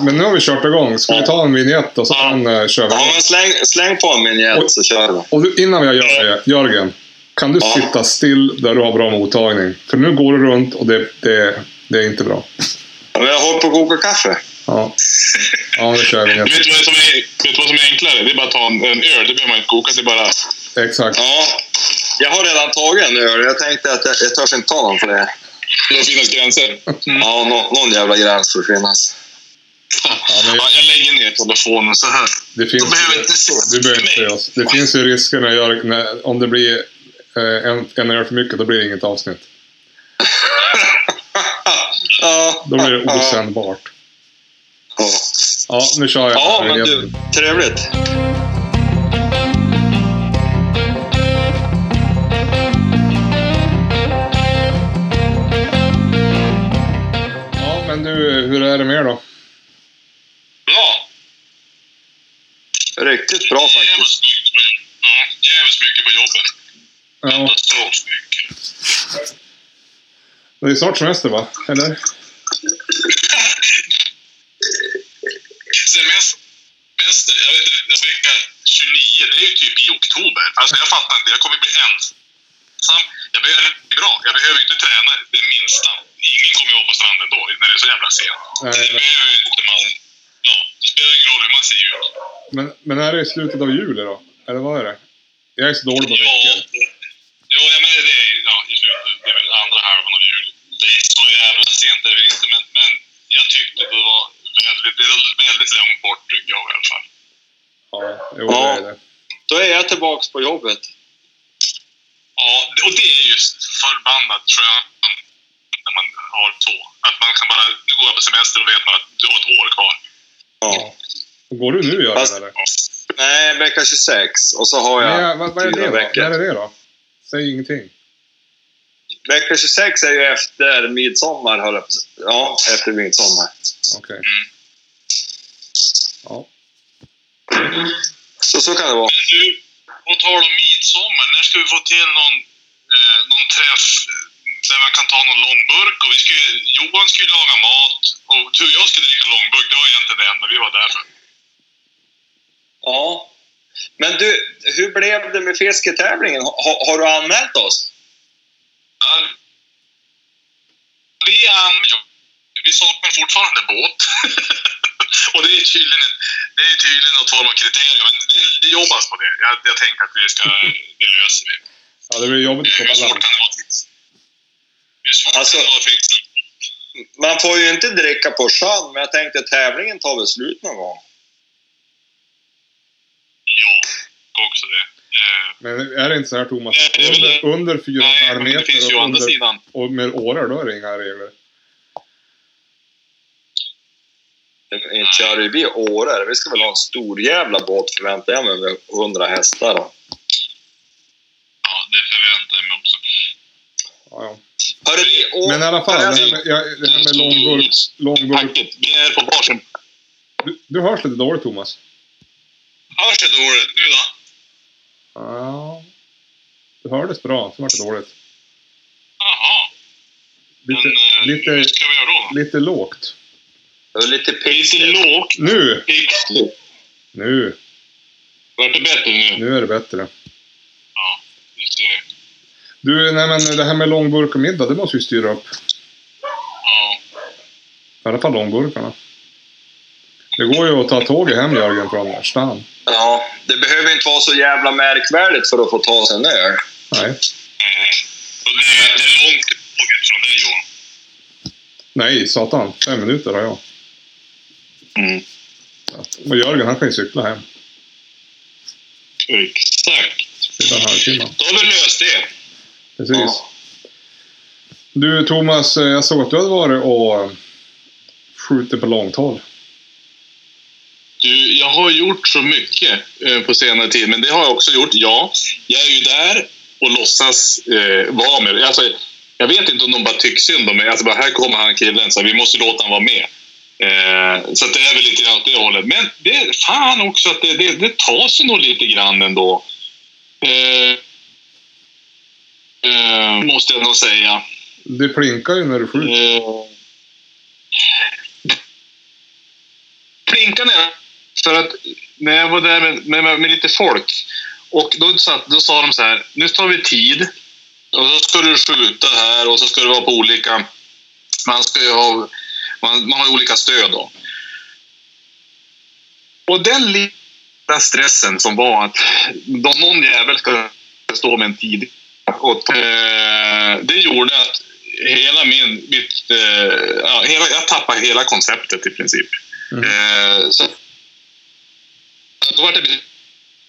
Men nu har vi kört igång. Ska vi ta en vignett och sen uh, kör vi? Ja, släng, släng på en vignett så kör vi. Och du, innan vi gör det, Jörgen. Kan du Ja. sitta still där du har bra mottagning? För nu går du runt och det, det, det är inte bra. Ja, men jag håller på att koka kaffe. Ja, ja det kör vi. Vet du vad som är, vet du vad som är enklare? Det är bara att ta en, en öl. Det behöver man inte koka. Det är bara... Exakt. Ja, jag har redan tagit en öl. Jag tänkte att jag, jag törs inte ta någon för det. Det finns gränser. Mm. Ja, nå, någon jävla gräns får finnas. Ja, jag lägger ner telefonen så här. Det finns, behöver inte se du behöver inte se oss. Det finns ju risker när, jag, när om det blir eh, en, en öl för mycket, då blir det inget avsnitt. Då blir det osändbart. ja. Ja, nu kör jag. Ja, men du, trevligt. Ja, men du, hur är det med då? Riktigt bra faktiskt. Jävligt mycket på, ja, jävligt mycket på jobbet. Ja, det är snart semester va? Eller? Semester, jag vet inte, vecka 29, det är ju typ i oktober. Alltså jag fattar inte, jag kommer bli ensam. Jag behöver, bra, jag behöver inte träna det minsta. Ingen kommer ju vara på stranden då, när det är så jävla sent. Nej, det nej. behöver ju inte man... Spelar ingen roll hur man ser ut. Men, men är det i slutet av juli då? Eller vad är det? Jag är så dålig på veckor. ja, ja, men det är ja, i slutet. Det är väl andra halvan av juli. Det är så jävla sent är det inte, men, men jag tyckte det var väldigt, det var väldigt långt bort tycker jag i alla fall. Ja, jo, Ja. det är det. Då är jag tillbaks på jobbet. Ja, och det är just förbannat skönt när man har två. Att man kan bara, jag på semester och vet man att du har ett år kvar. Ja. Går du nu Jörgen Fast- eller? Nej, vecka 26. Och så har jag Nej, vad, vad är det då? veckor. När är det då? Säg ingenting. Vecka 26 är ju efter midsommar, höll jag. Ja, efter midsommar. Okej. Mm. Ja. Så, så kan det vara. Men du, på tal om midsommar, när ska vi få till någon, eh, någon träff där man kan ta någon långburk? Och vi ska, ju- Johan ska ju laga mat och du och jag skulle dricka långburk. Det var egentligen det enda vi var där för. Ja. Men du, hur blev det med fisketävlingen? Ha, har du anmält oss? Ja, Vi, um, ja, vi saknar fortfarande båt. och det är tydligen, det är tydligen något form av kriterium. Men det, det jobbas på det. Jag, jag tänker att vi ska, det löser vi. ja, det blir jobbigt Hur att få svårt balans. kan det vara att fixa? Hur svårt Alltså- kan det vara att fixa? Man får ju inte dricka på sjön, men jag tänkte tävlingen tar väl slut någon gång. Ja, också det. Eh, Men är det inte så här Thomas? Under, under 4,5 nej, men det finns ju meter och, andra under, sidan. och med årar, då är det inga regler. Inte kör ju vi årar. Vi ska väl ha en stor jävla båt förväntar jag mig med 100 hästar. Ja, det förväntar jag mig också. Ja, ja. Hörru, å- Men i alla fall, det här med, ja, det här med långburk. långburk. Är på varsin... Du, du hörs lite dåligt Thomas. Hörs det dåligt nu då? Ja. Du hördes bra, så vart det dåligt. Jaha. Lite, Men eh, lite, vad ska vi göra då? lite lågt. det lite Lite pixligt. lågt. Nu! Pixligt. Nu! Vart det bättre nu? Nu är det bättre. Ja, just det. Du, nej men det här med långburk och middag, det måste vi styra upp. Ja. I alla fall långburkarna. Det går ju att ta tåget hem Jörgen från stan. Ja, det behöver inte vara så jävla märkvärdigt för att få ta sig en öl. Nej. Mm. Och det är det är långt till tåget från dig Johan. Nej, satan. Fem minuter har jag. Mm. Och Jörgen, han kan ju cykla hem. Exakt. Då har vi löst det. Precis. Ja. Du Thomas, eh, jag såg att du hade varit och skjutit på långt håll. Du, jag har gjort så mycket eh, på senare tid, men det har jag också gjort, ja. Jag är ju där och låtsas eh, vara med. Alltså, jag vet inte om de bara tycker synd om mig. Alltså, bara, här kommer han killen, så vi måste låta honom vara med. Eh, så det är väl lite åt det hållet. Men det fan också att det, det, det tar sig nog lite grann ändå. Eh, eh, måste jag nog säga. Det plinkar ju när du skjuter. Eh, finkan är för att när jag var där med, med, med lite folk och då, satt, då sa de så här, nu tar vi tid och så ska du skjuta här och så ska det vara på olika... Man ska ju ha... Man, man har olika stöd då. Och den lilla stressen som var att någon jävel ska stå med en tid. Och, eh, det gjorde att hela min... Mitt, eh, ja, hela, jag tappade hela konceptet i princip. Mm. Eh, så, då var det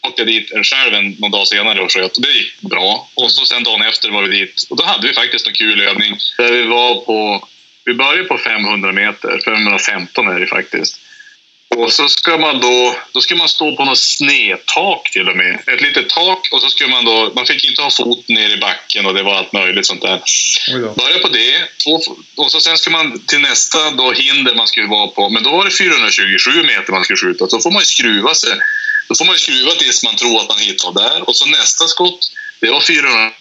åkte jag dit själv en, någon dag senare och sköt och det gick bra. Och så sen dagen efter var vi dit och då hade vi faktiskt en kul övning där vi var på... Vi började på 500 meter, 515 är det faktiskt. Och så ska man då, då ska man stå på något snedtak till och med. Ett litet tak och så skulle man då, man fick inte ha foten ner i backen och det var allt möjligt sånt där. Börja på det och, och så sen ska man till nästa då hinder man skulle vara på. Men då var det 427 meter man skulle skjuta. Så får man ju skruva sig. Då får man ju skruva tills man tror att man hittar där. Och så nästa skott, det var 400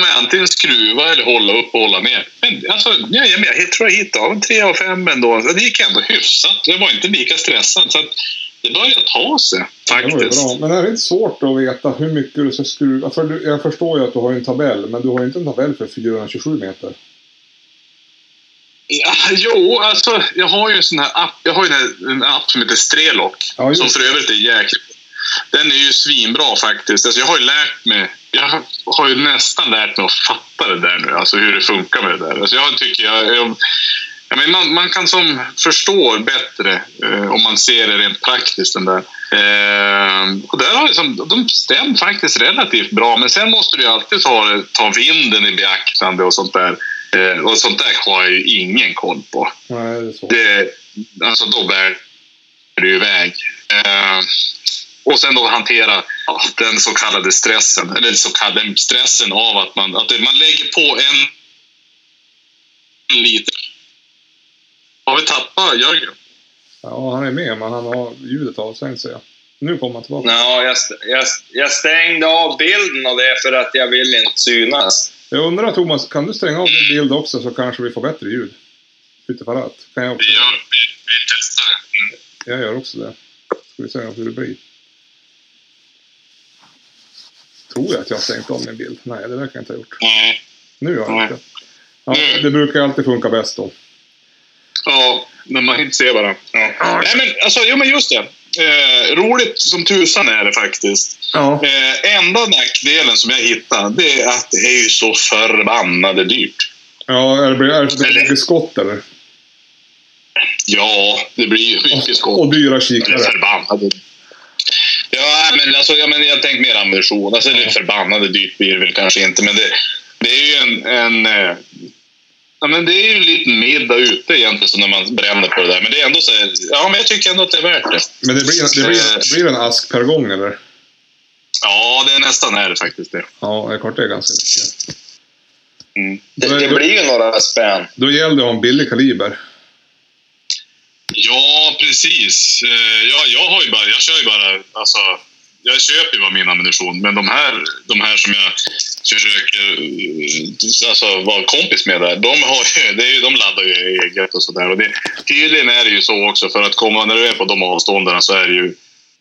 man antingen skruva eller hålla upp och hålla ner. Men alltså, ja, jag, jag tror jag hittade en 3 av 5 ändå. Det gick ändå hyfsat. Jag var inte lika stressad. Så det började ta sig Det faktiskt. bra. Men är det inte svårt att veta hur mycket du ska skruva? För du, jag förstår ju att du har en tabell, men du har ju inte en tabell för 427 meter. Ja, jo, alltså jag har ju en sån här app. Jag har ju en, app som heter Strelok. Ja, som för övrigt är jäkligt... Den är ju svinbra faktiskt. Alltså, jag har ju lärt mig... Jag har ju nästan lärt mig att fatta det där nu. Alltså hur det funkar med det där. Alltså, jag tycker jag... jag jag menar, man, man kan som förstår bättre eh, om man ser det rent praktiskt. Den där. Eh, och där har liksom, de stämt faktiskt relativt bra. Men sen måste du alltid ta, ta vinden i beaktande och sånt där. Eh, och sånt där har jag ju ingen koll på. Nej, det är så. Det, alltså då bär det ju iväg. Eh, och sen då hantera ja, den så kallade stressen. Eller så kallade stressen av att man, att man lägger på en liten... Har vi tappat Jörgen? Ja, han är med, men han har ljudet avstängt sig. Nu kommer han tillbaka. Ja, jag, jag, jag stängde av bilden och det är för att jag vill inte synas. Jag undrar Thomas, kan du stänga av din bild också så kanske vi får bättre ljud? Utifrån Kan jag också? Vi, gör, vi, vi testar det. Mm. Jag gör också det. Ska vi se hur det blir. Tror jag att jag har stängt av min bild? Nej, det verkar jag inte ha gjort. Nej. Nu har jag Nej. inte. Ja, det brukar alltid funka bäst då. Ja, när man inte ser varandra. Ja. Nej, men alltså, jo, men just det. Eh, roligt som tusan är det faktiskt. Ja. Eh, enda nackdelen som jag hittade, det är att det är ju så förbannade dyrt. Ja, är det, är det mycket skott eller? Ja, det blir ju mycket Och skott. dyra Eller kikare. förbannade. Men alltså, jag, men, jag tänker mer ammunition. Alltså, det är förbannade dyrt blir det väl kanske inte, men det, det är ju en... en eh, ja, men det är ju en liten middag ute egentligen så när man bränner på det där. Men det är ändå så Ja, men jag tycker ändå att det är värt det. Men det blir, det blir, det blir en ask per gång eller? Ja, det är nästan är det faktiskt det. Ja, det är klart det är ganska mycket. Mm. Det det- blir ju några spänn. Då gäller det att ha en billig kaliber. Ja, precis. Eh, Ja, jag, har ju bara, jag kör ju bara... Alltså, jag köper ju bara min ammunition, men de här, de här som jag försöker eh, alltså, vara kompis med där, de, har ju, det är ju, de laddar ju eget och sådär. Tydligen är det ju så också, för att komma när du är på de avstånden så är det ju...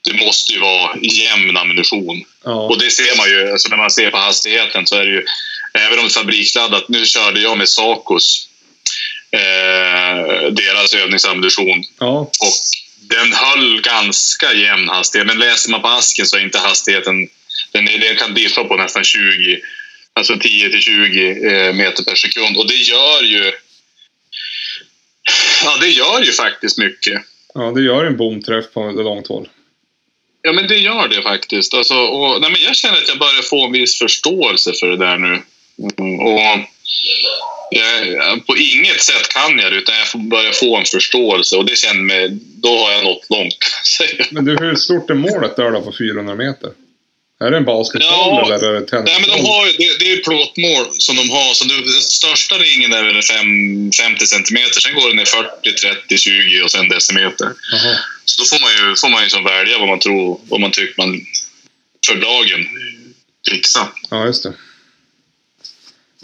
Det måste ju vara jämn ammunition. Ja. Och det ser man ju, alltså när man ser på hastigheten så är det ju, även om det är fabriksladdat, nu körde jag med Sacos, eh, deras övningsammunition Ja. och den höll ganska jämn hastighet. Men läser man på asken så är inte hastigheten, den, den kan diffa på nästan 20, alltså 10 till 20 eh, meter per sekund och det gör ju Ja, det gör ju faktiskt mycket. ja, det gör en bomträff på långt håll. Ja, men det gör det faktiskt. Alltså, och, nej, men jag känner att jag börjar få en viss förståelse för det där nu. Mm, och jag, på inget sätt kan jag det, utan jag får börja få en förståelse. Och det känner mig, då har jag nått långt. Men du, hur stort är målet där då på 400 meter? Är det en basketboll Ja, eller är det Nej, men de har det, det är ju plåtmål som de har. Så den största ringen är väl fem- 50 centimeter. Sen går den ner 40, 30, 20 och sen decimeter. Jaha. Så då får man ju, får man ju liksom välja vad man tror, vad man tycker man för dagen fixar. Ja, just det.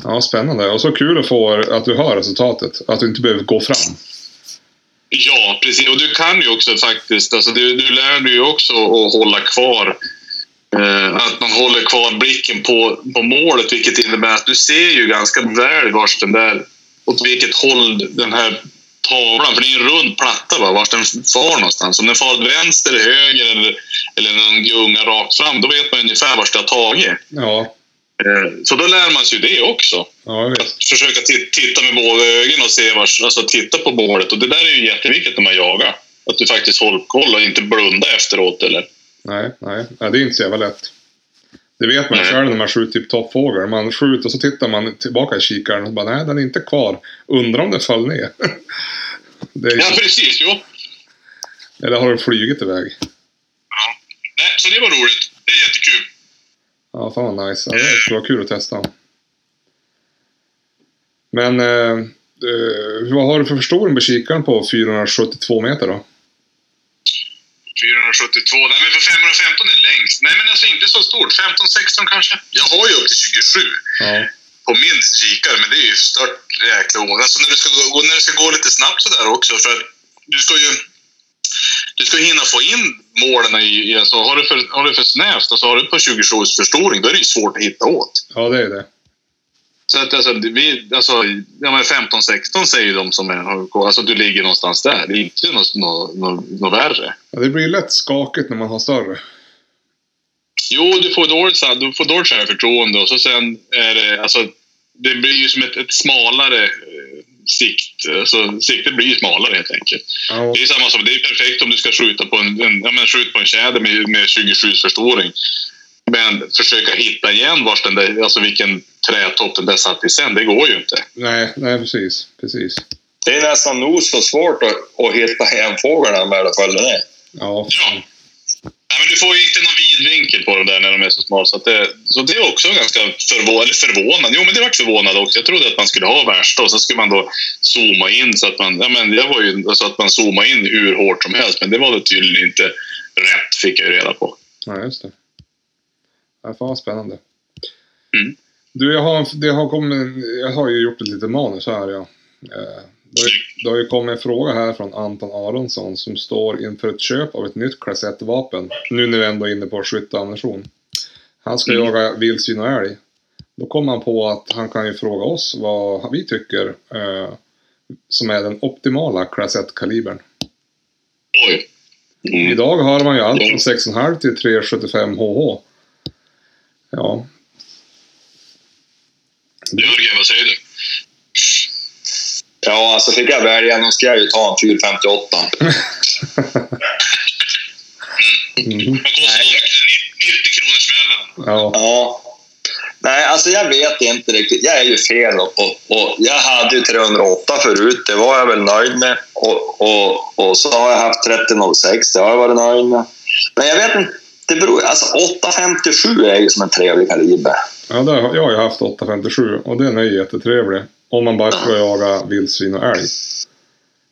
Ja, spännande. Och så kul att få att du hör resultatet. Att du inte behöver gå fram. Ja, precis. Och du kan ju också faktiskt, alltså du, du lär dig ju också att hålla kvar eh, att man håller kvar blicken på, på målet vilket innebär att du ser ju ganska väl vars den där, åt vilket håll den här tavlan, för det är en rund platta va, vart den far någonstans. Om den far vänster, höger eller, eller någon gunga rakt fram, då vet man ungefär vart det har tagit. Ja, Så då lär man sig ju det också. ja. Att försöka ti- titta med båda ögonen och se vars, alltså titta på målet. Och det där är ju jätteviktigt när man jagar. Att du faktiskt håller koll och inte blunda efteråt. Eller? Nej, nej, nej, det är inte så jävla lätt. Det vet man Nej. själv när man skjuter typ toppfågel. Man skjuter och så tittar man tillbaka i kikaren och bara nej, den är inte kvar. Undrar om den föll ner. är, Ja, precis. Jo. Eller har den flugit iväg? Ja. Nej, så det var roligt. Det är jättekul. Ja, fan vad nice. Ja, det skulle vara kul att testa. Men eh, vad har du för förstoring på kikaren på 472 meter då? 472. Nej, men för 515 är längst. Nej, men alltså inte så stort. 15-16 kanske. Jag har ju upp till 27 Ja, på min kikare, men det är ju stört jäkla onödigt. Alltså när det, ska gå, när det ska gå lite snabbt sådär också, för du ska ju du ska hinna få in målen i... Alltså, har, du för, har du för snävt, alltså har du på 27 förstoring, då är det ju svårt att hitta åt. ja det är det. Så att alltså, vi, alltså ja, men 15-16 säger de som är, alltså du ligger någonstans där. Det är inte något, något, något, något värre. Ja, det blir lätt skakigt när man har större. Jo, du får dåligt, du får dåligt självförtroende och så sen är det, alltså, det blir ju som ett, ett smalare sikt. Alltså, siktet blir smalare helt enkelt. Ja, Det är samma som, det är perfekt om du ska skjuta på en, en, ja, men skjut på en tjäder med, med 27 förstoring. Men försöka hitta igen vars den där, alltså vilken trätopp den där satt i sen, det går ju inte. nej, nej precis. precis. Det är nästan nog så svårt att, att hitta hem fåglarna med att följa ner. Ja, Ja. Nej, men du får ju inte någon vidvinkel på dem där när de är så små. Så, det, så det är också ganska förvå eller förvånad. Jo, men det vart förvånad också. Jag trodde att man skulle ha värsta och så skulle man då zooma in så att man... Ja, men jag var ju så att man zoomade in hur hårt som helst, men det var det tydligen inte rätt, fick jag ju reda på. ja just det. Ja, fan vad spännande. Mm. Du, jag har, det har kommit, jag har ju gjort ett litet manus här. Ja. Eh, Det har, ju, kommit en fråga här från Anton Aronsson som står inför ett köp av ett nytt klass 1-vapen. Nu när vi ändå är inne på skytte och ammunition. Han ska Mm. jaga vildsvin och älg. Då kom han på att han kan ju fråga oss vad vi tycker eh, som är den optimala klass 1-kalibern. Oj. Mm. Idag har man ju allt från 6,5 till 3,75 HH. Ja, Jörgen, vad säger du? Ja, alltså fick jag välja, då ska jag ju ta en 458. mhm. Vad kostar Nej. de? 90 kronor smällen. ja. Ja. Nej, alltså jag vet inte riktigt. Jag är ju fel då på, och Jag hade ju 308 förut, det var jag väl nöjd med. Och, och, och så har jag haft 3006, det har jag varit nöjd med. Men jag vet inte, det beror Alltså 857 är ju som en trevlig kaliber. Ja där, har- jag har ju haft 8,57 och den är ju jättetrevlig. Om man bara ska jaga vildsvin och älg.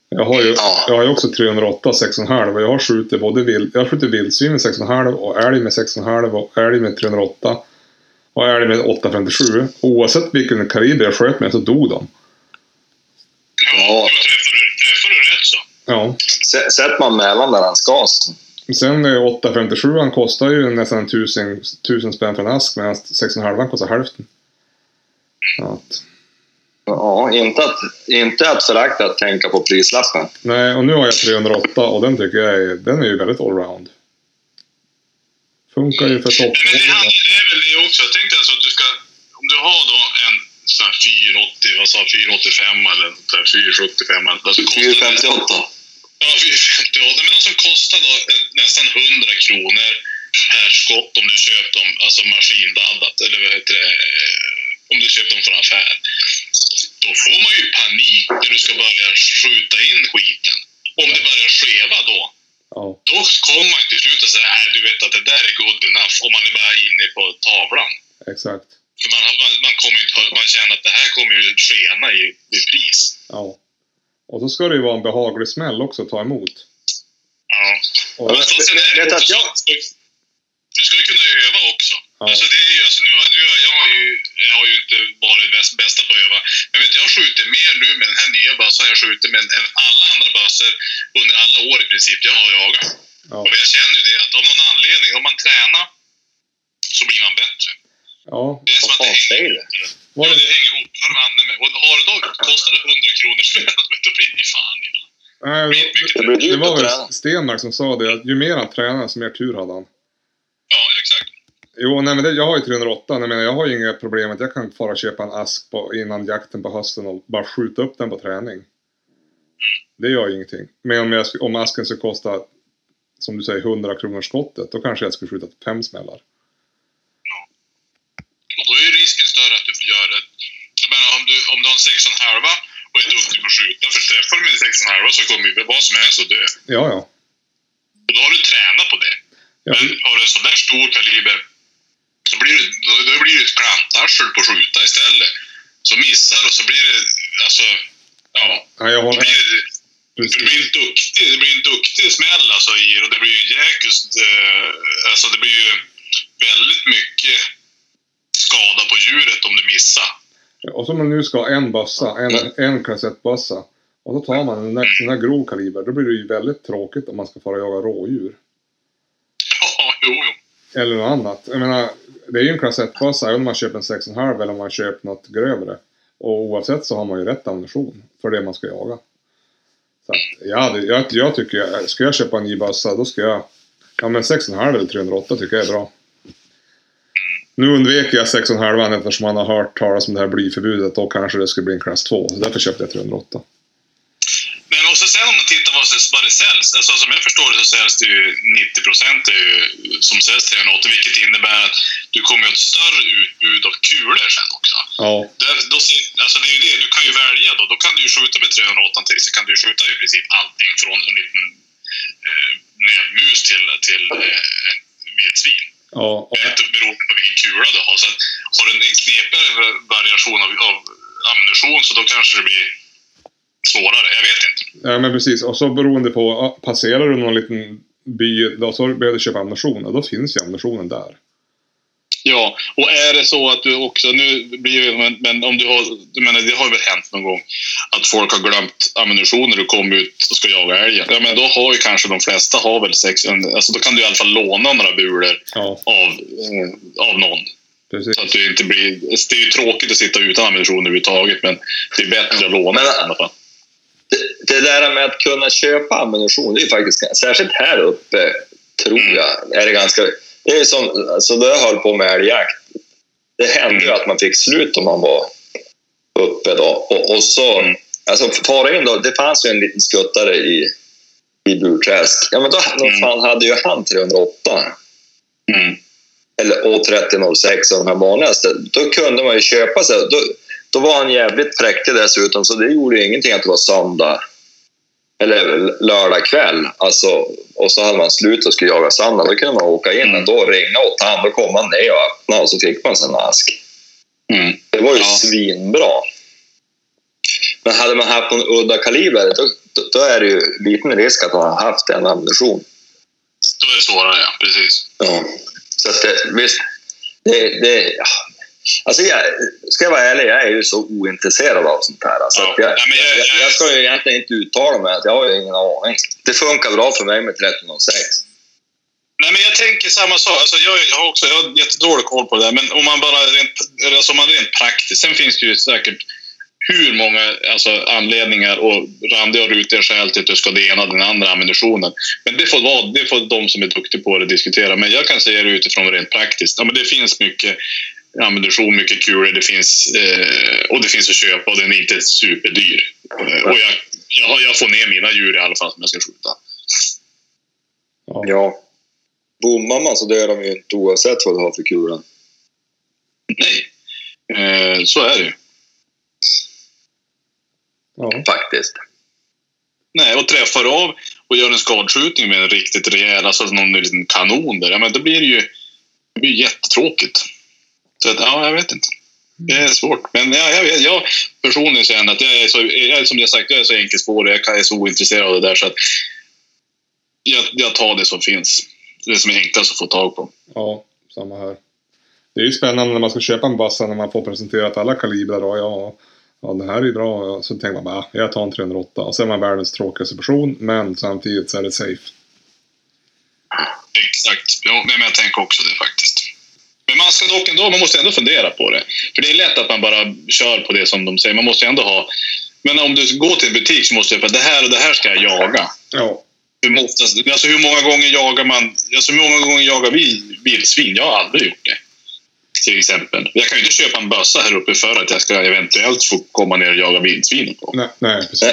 Jag har ju, Ja. jag har ju också 308 6,5 och jag har skjutit både vild, jag har skjutit vildsvin med 6,5 och älg med 6,5 och älg med 308. Och älg med 8,57. Oavsett vilken kaliber jag sköt med så dog de. Ja, träffar du, träffar du rätt så. Ja. Sätter man mellan där han ska. så- Sen eh, 857 han kostar ju nästan 1000, 1000 spänn för en ask medan 6,5 kostar hälften. Att, Ja, inte att, inte att förakta att tänka på prislappen. nej, och nu har jag 308 och den tycker jag är, den är ju väldigt allround. Funkar ju för men det, toppfågel. handlar- det är väl det också. Jag tänkte alltså att du ska... Om du har då en sån här 480, vad sa jag, 485 eller något där, 475 eller så kostar det... 458. Ja, 458. Men de som kostar då eh, nästan 100 kronor per skott om du köpt dem alltså maskinladdat. Eller vad heter det? eh, Om du köpt dem från affär. Då får man ju panik när du ska börja skjuta in skiten. Om det börjar skeva då. Ja, Då kommer man till slut och säger att du vet att det där är good enough om man är bara inne på tavlan. exakt. För man, man, man, kommer inte, man känner att det här kommer ju skena i, i pris. Ja. Och så ska det ju vara en behaglig smäll också att ta emot. Ja. Och, Ja, Fast det vet att jag- Du ska ju kunna öva också. Ja. Alltså det är ju, alltså nu, nu, jag, har ju, jag har ju inte varit bäst, bästa på att öva. Men vet, du, jag skjuter mer nu med den här nya bössan jag skjuter med än alla andra bössor under alla år i princip jag har jagat. Ja. Och jag känner ju det att av någon anledning, om man tränar så blir man bättre. ja. Det är som att det hänger. Ja, men det hänger ihop. Hör banne mig. Och har det då kostar det 100 kronor spel, då blir det ju fan illa. Nej, Det det, var väl. Stenmark som sa det, att ju mer han tränade, desto mer tur hade han. Ja, exakt. Jo, nej men det, jag har ju 308. Jag menar, jag har ju inga problem att jag kan fara och köpa en ask på, innan jakten på hösten och bara skjuta upp den på träning. Det gör ju ingenting. Men om, jag, om asken skulle kosta, som du säger, 100 kronor skottet, då kanske jag skulle skjuta fem smällar. Och då är ju risken större att du får göra ett... Jag menar om du, om du har en 6,5 och är duktig på att skjuta, för träffar du med en 6,5 så kommer ju vad som helst att dö. Ja, ja. Och då har du tränat på det. ja Men har du en sån där stor kaliber så blir det, då, då blir det ett klantarsel på att skjuta istället. Så missar och så blir det, alltså, ja. nej, jag håller... blir det, det blir en duktig, det blir en duktig smäll alltså i och det blir ju en jäkus, eh, alltså det blir ju väldigt mycket skada på djuret om du missar. Och som man nu ska ha en bössa, en, en kassettbössa. Och då tar man en sån där grov kaliber, då blir det ju väldigt tråkigt om man ska fara och jaga rådjur. Ja, jo, jo. Eller något annat. Jag menar, det är ju en kassettbössa även om man köper en 6,5 eller om man köper något grövre. Och oavsett så har man ju rätt ammunition för det man ska jaga. Så att, ja, jag, jag tycker, ska jag köpa en ny bössa då ska jag... Ja men 6,5 eller 308 tycker jag är bra. Nu undvek jag 6,5 eftersom man har hört talas om det här blyförbudet. Då kanske det skulle bli en klass 2. Så därför köpte jag 308. Men och så sen om man tittar vad vad det säljs, alltså som jag förstår det så säljs det ju 90 procent som säljs 380 vilket innebär att du kommer ju ha ett större utbud av kulor sen också. Ja, Där, då, alltså det är ju det, du kan ju välja då. Då kan du ju skjuta med 308 till så kan du ju skjuta i princip allting från en liten eh, näbbmus till, till eh, en vildsvin. Ja, och, beroende på vilken kula du har. Att, har du en knepigare variation av, av ammunition så då kanske det blir svårare. Jag vet inte. ja men precis. Och så beroende på, passerar du någon liten by då så behöver du köpa ammunition. Och då finns ju ammunitionen där. Ja, och är det så att du också, nu blir det, men, men om du har, du menar det har väl hänt någon gång att folk har glömt ammunition när du kommer ut och ska jaga älgen. Ja, men då har ju kanske de flesta har väl sex, alltså då kan du i alla fall låna några bulor Ja, av, eh, av någon. precis. Så att du inte blir, det är ju tråkigt att sitta utan ammunition överhuvudtaget, men det är bättre att låna Men- i alla fall. Det, det där med att kunna köpa ammunition, det är ju faktiskt, särskilt här uppe, tror jag, är det ganska... Det är som alltså, då jag höll på med älgjakt. Det hände ju att man fick slut om man var uppe då. Och, och så, Mm. alltså fara in då, det fanns ju en liten skuttare i, i Burträsk. Ja men då, då Mm. fan hade ju han 308. Mm. eller O3006 av de här vanligaste, då kunde man ju köpa sig. Då, då var han jävligt präktig dessutom, så det gjorde ingenting att det var söndag eller lördag kväll. Alltså, och så hade man slut och skulle jaga söndag. Då kunde man åka in Mm. och ringa åt han. Då kom han ner och öppnade och så fick man sin ask. Mm. Det var ju Ja. svinbra. Men hade man haft någon udda kaliber, då, då, då är det ju liten risk att man har haft en ammunition. Då är det svårare, ja. Precis. Ja. Så att det, visst, det, det. Alltså jag, ska jag vara ärlig, jag är ju så ointresserad av sånt här. Alltså Ja. jag, Nej, jag- jag, jag ska ju egentligen inte uttala mig, jag har ju ingen aning. Det funkar bra för mig med 1306. Nej, men jag tänker samma sak. Alltså, jag, jag har också jag har jättedålig koll på det där. Men om man bara rent, alltså, om man rent praktiskt. Sen finns det ju säkert hur många alltså, anledningar och randiga och rutiga skäl till att du ska det ena den andra ammunitionen. Men det får, vara, det får de som är duktiga på det diskutera. Men jag kan säga det utifrån rent praktiskt. Ja, men det finns mycket ammunition, mycket kulor, det finns, eh, och det finns att köpa och den är inte superdyr. Eh, och jag, jag, jag får ner mina djur i alla fall som jag ska skjuta. Ja. Ja. Bommar man så dör de ju inte oavsett vad du har för kula. Nej, eh, så är det ju. Ja. Faktiskt. Nej, och träffar av och gör en skadskjutning med en riktigt rejäl, alltså någon liten kanon där, ja, men då blir det ju det blir jättetråkigt. Så att, ja, jag vet inte. Det är svårt. Men ja, jag, vet, jag personligen känner att jag är så, jag som jag sagt, jag är så enkelspårig, jag är så ointresserad av det där så att jag, jag tar det som finns. Det som är enklast att få tag på. ja, samma här. Det är ju spännande när man ska köpa en bassa när man får presenterat alla kalibrar. Och ja, ja, det här är ju bra. Så tänker man bara, "Ah, jag tar en 308. Och så är man världens tråkigaste person. Men samtidigt så är det safe. Exakt. Ja, men jag tänker också det faktiskt. Men man ska dock ändå, man måste ändå fundera på det. För det är lätt att man bara kör på det som de säger. Man måste ändå ha... Men om du går till en butik så måste du säga det här och det här ska jag jaga. Ja. Hur, måste, alltså hur många gånger jagar man... Alltså hur många gånger jagar vi vildsvin? Jag har aldrig gjort det. Till exempel. Jag kan ju inte köpa en bössa här uppe för att jag ska eventuellt få komma ner och jaga vildsvin. På. Nej, nej precis.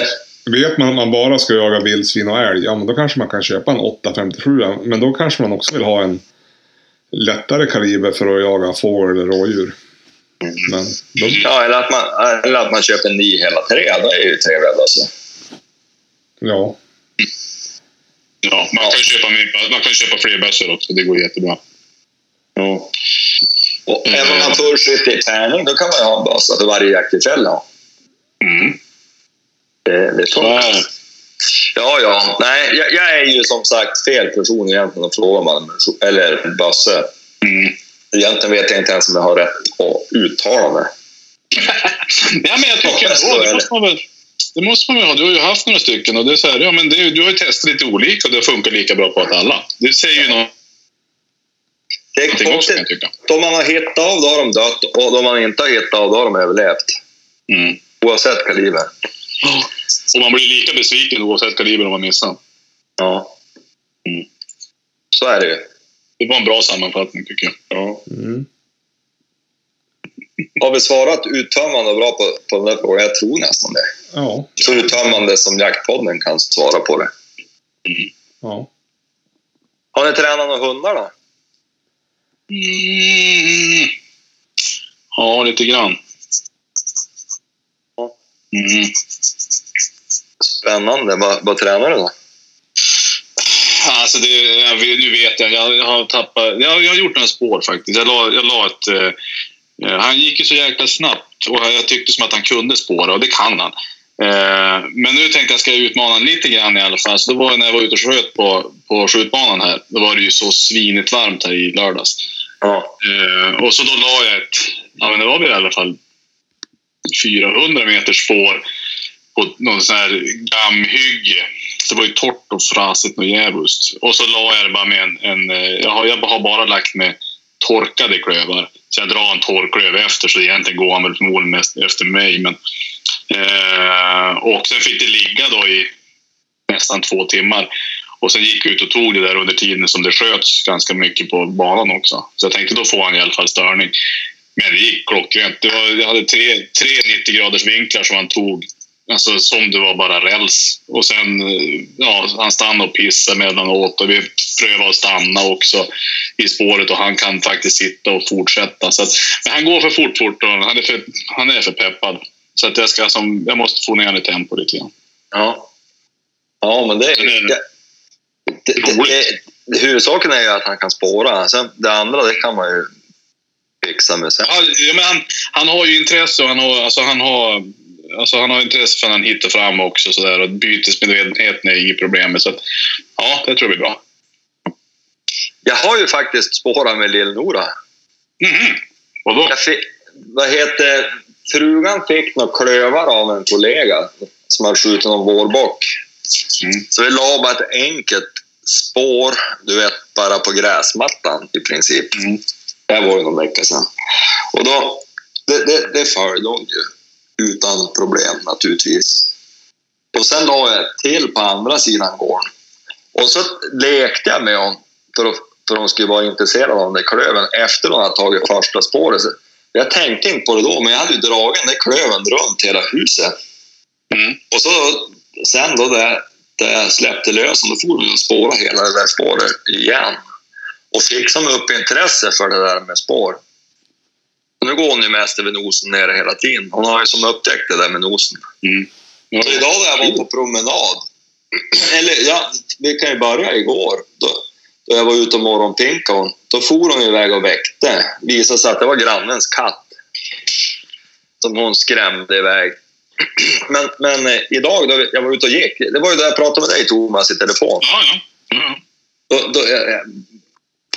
Vet man att man bara ska jaga vildsvin och älg, ja men då kanske man kan köpa en 857. Men då kanske man också vill ha en lättare kaliber för att jaga fågel eller rådjur. Men då, Ja, eller att man, eller att man köper en ny hela tre. Det är ju trevligt alltså. ja. Ja, man, kan köpa, man kan köpa fler bössor också. Det går jättebra. Ja. Och även om man turskytte i tärning, då kan man ju ha en bössa för varje jakttillfälle. Ja. Mm. Det, det är. Ja, ja. Nej, jag, jag är ju som sagt fel person egentligen att fråga man eller bössor. Mm. Egentligen vet jag inte ens om jag har rätt att uttala mig. Ja, men jag tycker ändå, det det. måste man väl... Det måste man väl ha. Du har ju haft några stycken och det är så här, ja, men det, du har ju testat lite olika och det funkar lika bra på att alla. Det säger ju någonting Det är också kan konstigt. tycka. De man har hittat av, då har de dött. Och de man inte har hittat av, då har de överlevt. Mm. Oavsett kaliber. Och man blir lika besviken oavsett kaliber om man missar. Ja. Mm. Så är det ju. Det var en bra sammanfattning tycker jag. Ja. Mm. Har vi svarat uttömmande och bra på, på den där frågan? Jag tror nästan det. Ja. Så uttömmande som Jaktpodden kan svara på det. Ja. Har ni tränat några hundar då? Mm. Ja, lite grann. Mm. Spännande. Vad, vad tränar du då? Alltså det, jag nu vet jag, jag har tappat... Jag, jag har gjort några spår faktiskt. Jag la, jag la ett... Eh, han gick ju så jäkla snabbt och jag tyckte som att han kunde spåra och det kan han. Eh, men nu tänkte jag att jag ska utmana honom lite grann i alla fall. Så då var jag när jag var ute och sköt på, på skjutbanan här. Då var det ju så svinigt varmt här i lördags. Ja. Eh, och så då la jag ett, ja men det var väl i alla fall 400 meters spår på någon sån här gammhygge. Det var ju torrt och frasigt och djävulskt. Och så la jag det bara med en, en eh, jag, har, jag har bara lagt med torkade klövar. Så jag drar en torrklöv efter så egentligen går han väl förmodligen mest efter mig. Men, eh, och sen fick det ligga då i nästan två timmar. Och sen gick jag ut och tog det där under tiden som det sköts ganska mycket på banan också. Så jag tänkte då får han i alla fall störning. Men det gick klockrent. Det var, jag hade tre, tre 90 graders vinklar som han tog Alltså som det var bara räls. Och sen, eh, ja, han stannade och pissade mellanåt och vi prövade att stanna också i spåret och han kan faktiskt sitta och fortsätta. Så att, men han går för fort fort och han är för, han är för peppad. Så att jag, ska, som, jag måste få ner i tempo lite grann. Ja. Ja, men det är... Det är- Det, det, det, det, huvudsaken är ju att han kan spåra. Sen, det andra det kan man ju fixa med sen. Ja, men han, han har ju intresse och han har, alltså, han har, alltså, han har intresse för att han hittar fram också. Så där, och bytesmedvetenheten är inget problem. Så att, ja, det tror jag blir bra. Jag har ju faktiskt spårat med Lill-Nora. Mhm. Vadå? Fick, vad heter, frugan fick några klövar av en kollega som hade skjutit någon vårbock. Mm. Så vi la bara ett enkelt spår, du vet, bara på gräsmattan i princip. Mm. Det var ju någon vecka sedan. Och då, det, det, det följde hon ju utan problem naturligtvis. Och sen la jag till på andra sidan gården. Och så lekte jag med hon för att, för att hon skulle vara intresserad av den där klöven efter hon hade tagit första spåret. Jag tänkte inte på det då, men jag hade ju dragit den där klöven runt hela huset. Mm. Och så sen då där, där jag släppte lös då får vi och spåra hela det där spåret igen. Och fick som upp intresse för det där med spår. Nu går hon ju mest över nosen nere hela tiden. Hon har ju som upptäckt det där med nosen. Mm. Ja. Så idag när jag var på promenad, eller ja, vi kan ju börja igår, då, då jag var ute och morgonpinkade hon, då for hon iväg och väckte. visade sig att det var grannens katt som hon skrämde iväg. Men, men eh, idag, då jag var ute och gick, det var ju då jag pratade med dig Thomas i telefon. Ja, ja. ja. Då, då, eh,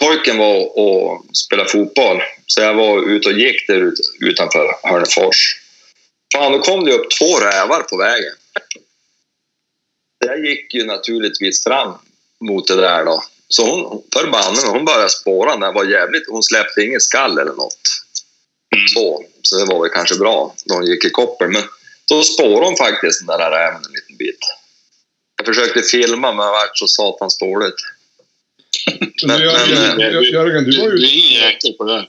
pojken var och spelade fotboll Så jag var ute och gick där ut, utanför Hörnefors. Fan, då kom det upp två rävar på vägen. Jag gick ju naturligtvis fram mot det där då. Så hon, förbanne hon började spåra. Den var jävligt, hon släppte inget skall eller något. Så, så det var väl kanske bra. De gick i koppel. Men då spårade hon faktiskt den där räven en liten bit. Jag försökte filma men det vart så satans dåligt. Men, Men- men, Jör- Jörgen, du var Du ju, är ingen jäkel på det.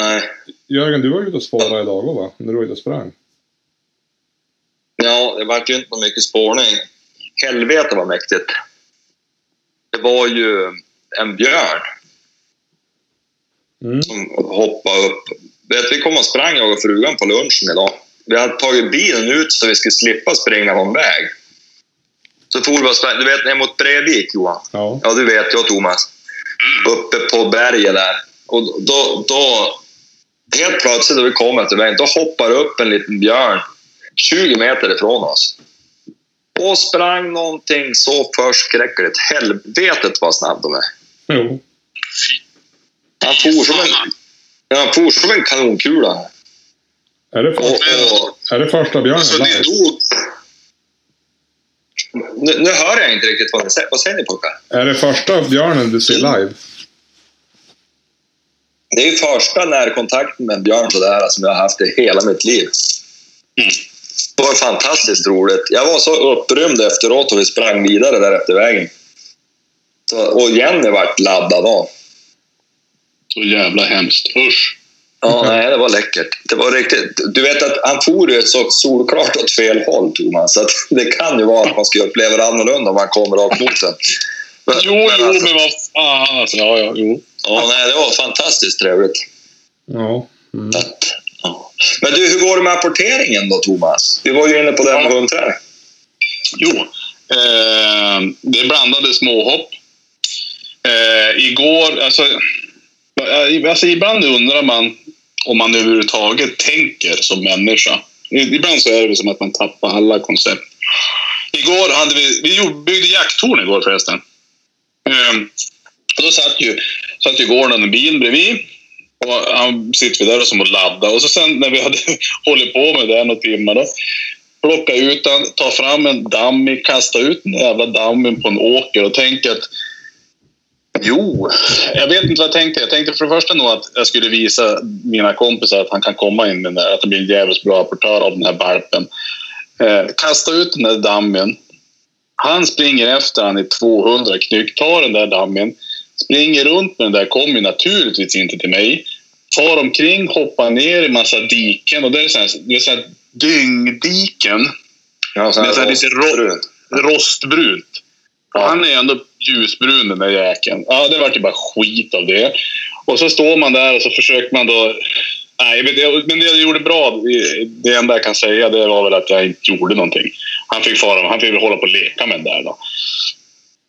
Nej. Jörgen, du var ute och spårade idag också, va? När du var ute och sprang. Ja, det vart ju inte mycket spårning. Helvete vad mäktigt. Det var ju en björn Mm. som hoppade upp. Vet, vi kom och sprang, jag och frugan, på lunchen idag. Vi hade tagit bilen ut så vi skulle slippa springa någon väg. Så for vi och sprang, du vet ner mot Bredvik, Johan. Ja. Ja, du vet jag, Thomas. Uppe på berget där. Och då, då helt plötsligt när vi kommer till vägen, då hoppar upp en liten björn 20 meter ifrån oss. Och sprang någonting så förskräckligt. Helvetet vad snabb de är. Jo. Han for som en, han for som en kanonkula. Är det, Och, för, och, är det första björnen Alltså, live? dog... nu, nu hör jag inte riktigt vad ni säger. Vad säger ni pojkar? Är det första björnen du ser live? Det är ju första närkontakten med en björn sådär som jag har haft i hela mitt liv. Det var fantastiskt roligt. Jag var så upprymd efteråt och vi sprang vidare där efter vägen. Så, och Jenny vart laddad av. Så jävla hemskt. Usch. Ja, nej, det var läckert. Det var riktigt. Du vet att han for ju så solklart åt fel håll, Thomas. Så att det kan ju vara att man ska uppleva det annorlunda om man kommer rakt mot den. Men, Jo, men jo, alltså, men vad fan alltså. Ja, ja, jo. Ja, nej, det var fantastiskt trevligt. Ja. Mm. Att, ja. Men du, hur går det med apporteringen då, Thomas? Vi var ju inne på det med Ja. hundträning. Jo, eh, det är blandade småhopp. Eh, igår, alltså, eh, alltså ibland undrar man om man överhuvudtaget tänker som människa. Ibland så är det som att man tappar alla koncept. Igår hade vi, vi byggde jakttorn igår förresten. Eh, då satt ju, satt ju Gordon i bilen bredvid. Och han sitter vi där och som och laddar. Och så sen när vi hade hållit på med det några timmar då, plocka ut den, ta fram en dummy, kasta ut den jävla dammen på en åker och tänka att Jo, jag vet inte vad jag tänkte. Jag tänkte för det första nog att jag skulle visa mina kompisar att han kan komma in med den där, att det blir en jävligt bra rapportör av den här valpen. Eh, kasta ut den där dammen. Han springer efter han i 200 knyck, tar den där dammen springer runt med den där, kommer naturligtvis inte till mig. Far omkring, hoppar ner i massa diken och det är så här, det är så här dyngdiken Ja, så Men så här här lite brun. rostbrunt. Och han är ändå ljusbrun den där jäkeln. Ja, det vart ju bara skit av det. Och så står man där och så försöker man då... Nej, vet, jag- men det jag gjorde bra, det- det enda jag kan säga, det var väl att jag inte gjorde någonting. Han fick fara, han fick hålla på och leka med den där då.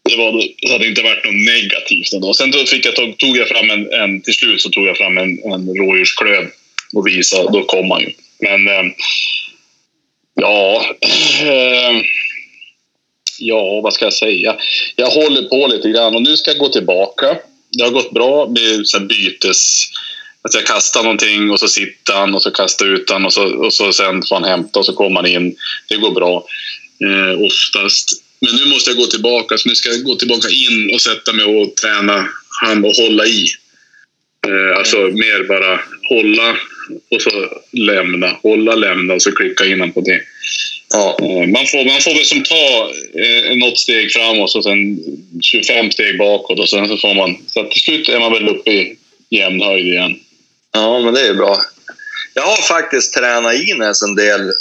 Det var så att det inte varit något negativt ändå. Sen fick jag, tog, tog jag fram en, en, till slut så tog jag fram en, en rådjursklöv och visade, då kom han ju. Men eh, ja, eh, ja, vad ska jag säga? Jag håller på lite grann och nu ska jag gå tillbaka. Det har gått bra med så här bytes... Att jag kastar någonting och så sitter han och så kastar ut han och så, och så sen får han hämta och så kommer han in. Det går bra eh, oftast. Men nu måste jag gå tillbaka, så nu ska jag gå tillbaka in och sätta mig och träna han och hålla i. Eh, alltså mer bara hålla och så lämna, hålla, lämna och så klicka in på det. Ja. Eh, Man får, man får väl som ta eh, något steg framåt och sen 25 steg bakåt och sen så får man... Så till slut är man väl uppe i jämn höjd igen. ja, men det är ju bra. Jag har faktiskt tränat in en del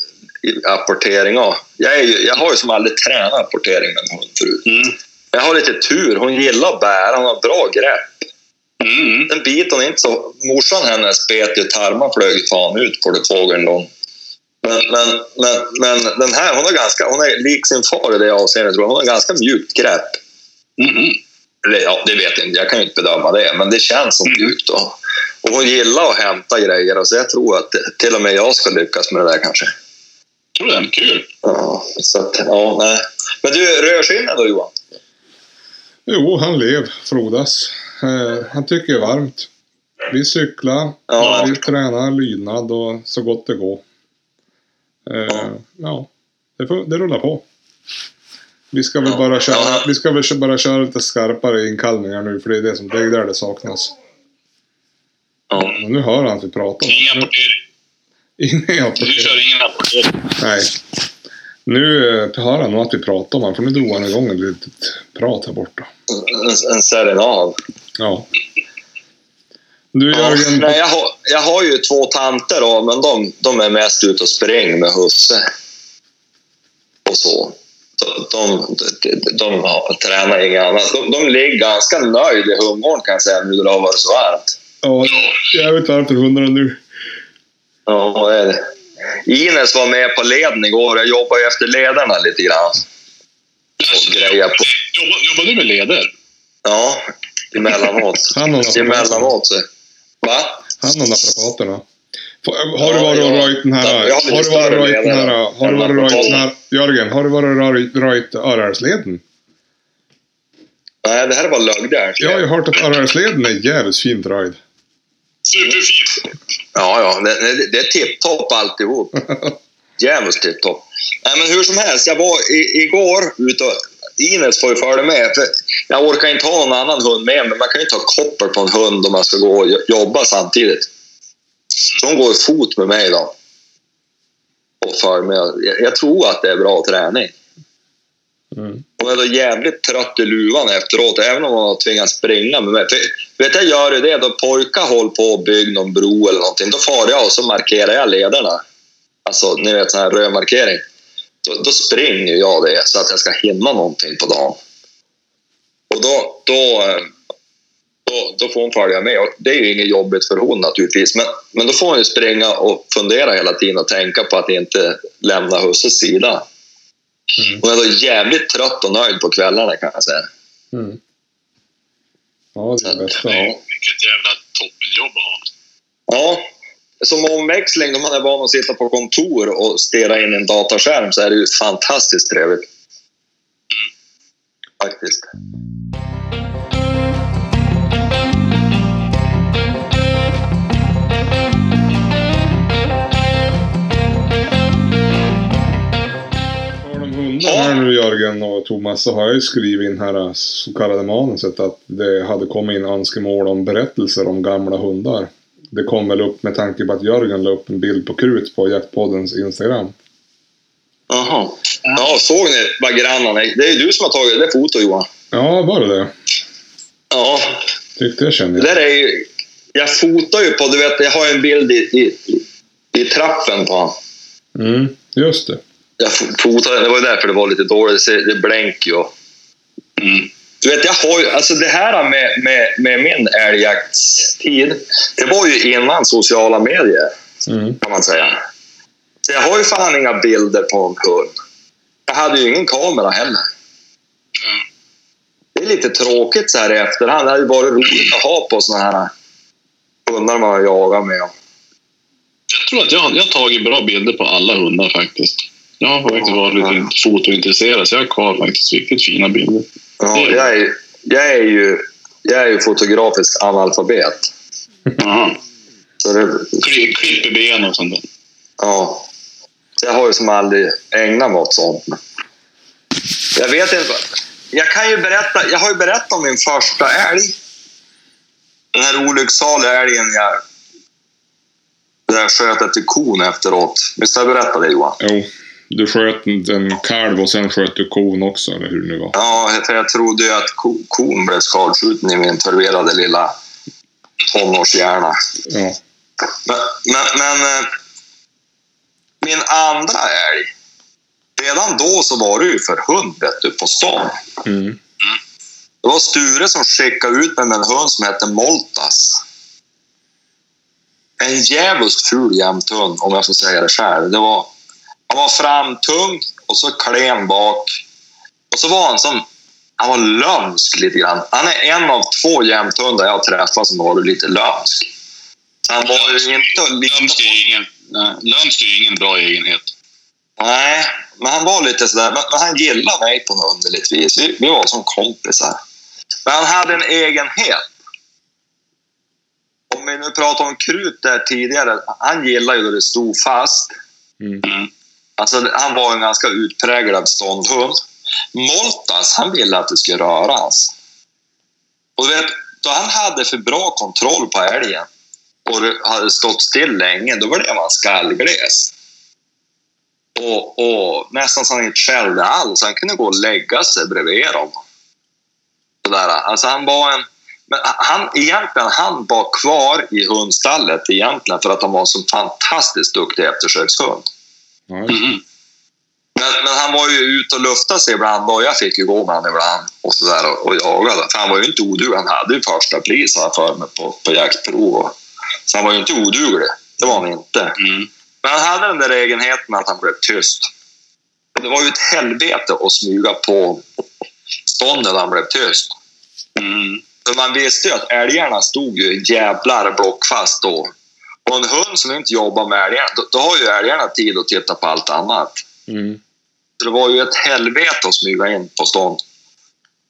apportering. Ja. Jag, är ju, jag har ju som aldrig tränat apportering med en hund förut. Mm. Jag har lite tur. Hon gillar att bära. Hon har bra grepp. Mm. Den biten är inte så... Morsan hennes bet ju tarmarna flög fan ut på det fågeln då. Men, men, men, men den här, hon är ganska... Hon är lik sin far i det avseendet tror jag. Hon har ganska mjukt grepp. Mm. Eller ja, det vet jag inte. Jag kan ju inte bedöma det. Men det känns som mjukt. då. Och hon gillar att hämta grejer. Så jag tror att till och med jag ska lyckas med det där kanske. Tror du det? Kul! Ja, så att, ja, nej. Men du, rödskinnen då Johan? Jo, han lev, frodas. Eh, han tycker det är varmt. Vi cyklar, Ja. vi tränar lydnad och så gott det går. Eh, Ja. ja, det, får, det rullar på. Vi ska väl Ja. bara köra, Ja. vi ska väl bara köra lite skarpare inkallningar nu för det är det som, det är där det saknas. Ja. Men nu hör han att vi pratar. Ingen Nu- apportering. Ingen Du apportering. kör ingen. Nej. Nu eh, hör han nog att vi pratar om honom, för nu drog han igång ett litet prat här borta. En, en serenad. Ja. Du Ja, Jörgen, nej, jag, har, jag har ju två tanter då, men de, de är mest ute och springer med husse. Och så. De, de, de, de har, tränar inget annat. De, de ligger ganska nöjda i hundgården kan jag säga nu när det har varit så varmt. ja, jävligt varmt för hundarna nu. Ja, vad är det? Ines var med på leden igår. Jag jobbar ju efter ledarna lite grann. Och grejer på. Jobbar, jobbar du med leder? Ja, emellanåt. Han och Emellanåt. Va? Han och naprapaterna. Har du Ja, varit och röjt den här... Har du varit och röjt den här... Har du varit och röjt den här... Jörgen, har du varit och röjt- Örjärvsleden? Nej, det här var lögder. Jag har ju hört att Örjärvsleden är jävligt fint röjd. Superfint. Ja, ja. Det, det, är tipptopp alltihop. Djävulskt tipptopp. Nej, men hur som helst. Jag var i, igår ute och... Ines får ju följa med. För jag orkar inte ha någon annan hund med men man kan ju inte ha koppel på en hund om man ska gå och jo- jobba samtidigt. Så hon går i fot med mig då. Och följer med. Jag, jag tror att det är bra träning. Mm. Hon är då jävligt trött i luvan efteråt, även om hon har tvingats springa med mig. För, vet jag gör ju det, då pojkar håller på att bygga någon bro eller någonting, då far jag och så markerar jag lederna. Alltså, ni vet sån här röd markering. Då, då springer jag det så att jag ska hinna någonting på dagen. Och då, då, då, då får hon följa med. Och det är ju inget jobbigt för hon naturligtvis, men, men då får hon ju springa och fundera hela tiden och tänka på att inte lämna husses sida. Mm. Hon är då jävligt trött och nöjd på kvällarna kan jag säga. Mm. Ja, det är. Ja. Vilket jävla toppenjobb att ha. Ja, som omväxling när man är van att sitta på kontor och stirra in i en dataskärm så är det ju fantastiskt trevligt. Faktiskt. Här Jörgen och Thomas så har jag ju skrivit in här äh, så kallade manuset att det hade kommit in önskemål om berättelser om gamla hundar. Det kom väl upp med tanke på att Jörgen la upp en bild på Krut på Jaktpoddens Instagram. Jaha. Ja, såg ni vad grannarna är? Det är du som har tagit det foto Johan. Ja, var det det? Ja, Tyckte jag kände det där är ju... Jag fotar ju på, du vet, jag har ju en bild i, i, i trappen på honom. Mm, just det. Jag fo- fotade, det var ju därför det var lite dåligt, det blänker ju. Mm. Du vet, jag har ju, alltså det här med, med, med min älgjaktstid, det var ju innan sociala medier, Mm. kan man säga. Så jag har ju fan inga bilder på en hund. Jag hade ju ingen kamera heller. Mm. Det är lite tråkigt så här i efterhand. Det hade ju varit roligt att ha på såna här hundar man har jagat med. Jag tror att jag, jag har tagit bra bilder på alla hundar faktiskt. Jag har faktiskt varit lite fotointresserad så jag har kvar faktiskt riktigt fina bilder. Ja, jag, är, jag, är ju, jag är ju fotografisk analfabet. Aha. Så det, Kli- Klipper ben och sånt där. Ja. Så jag har ju som aldrig ägnat mig åt sånt. Jag vet inte. Jag kan ju berätta. Jag har ju berättat om min första älg. Den här olycksaliga älgen jag, där jag sköt efter kon efteråt. Visst har jag berättat det Johan? Jo, du sköt en kalv och sen sköt du kon också, eller hur det nu var. Ja, jag trodde ju att ko, kon blev skadskjuten i min förvirrade lilla tonårshjärna. Ja. Men, men, men eh, min andra älg, redan då så var det ju för hund vet du, på stan. Mm. Det var Sture som skickade ut mig med en hund som hette Moltas. En djävulskt ful jämthund, om jag får säga det själv. Det var, han var framtung och så klen bak. Och så var han som... Han var lömsk lite grann. Han är en av två jämthundar jag har träffat som var lite lömsk. Han var ju inte Lömsk är ingen, lömsk är ingen bra egenhet. Nej, men han var lite sådär. Men, men han gillade mig på något underligt vis. Vi, vi var som kompisar. Men han hade en egenhet. Om vi nu pratar om krut där tidigare, han gillar ju då det stod fast. Mm. Alltså, han var en ganska utpräglad ståndhund. Moltas, han ville att det skulle röras. Och vet, då han hade för bra kontroll på älgen och det hade stått still länge, då blev han skallgles. Och, och nästan så han inte skällde alls. Han kunde gå och lägga sig bredvid dem. Sådär. Alltså han var en... Men han, egentligen, han var kvar i hundstallet egentligen för att han var en så fantastiskt duktig eftersökshund. Mm. Men, men han var ju ute och luftade sig ibland och jag fick ju gå med honom ibland och, så där, och, och jaga. För han var ju inte oduglig. Han hade ju första pris jag för mig på, på jaktprov. Och, så han var ju inte oduglig. Det var han inte. Mm. Men han hade den där egenheten att han blev tyst. Det var ju ett helvete att smyga på stånden när han blev tyst. Mm. För man visste ju att älgarna stod ju jävlar blockfast då. Och en hund som inte jobbar med älgarna, då, då har ju älgarna tid att titta på allt annat. Mm. Så det var ju ett helvete att smyga in på stånd.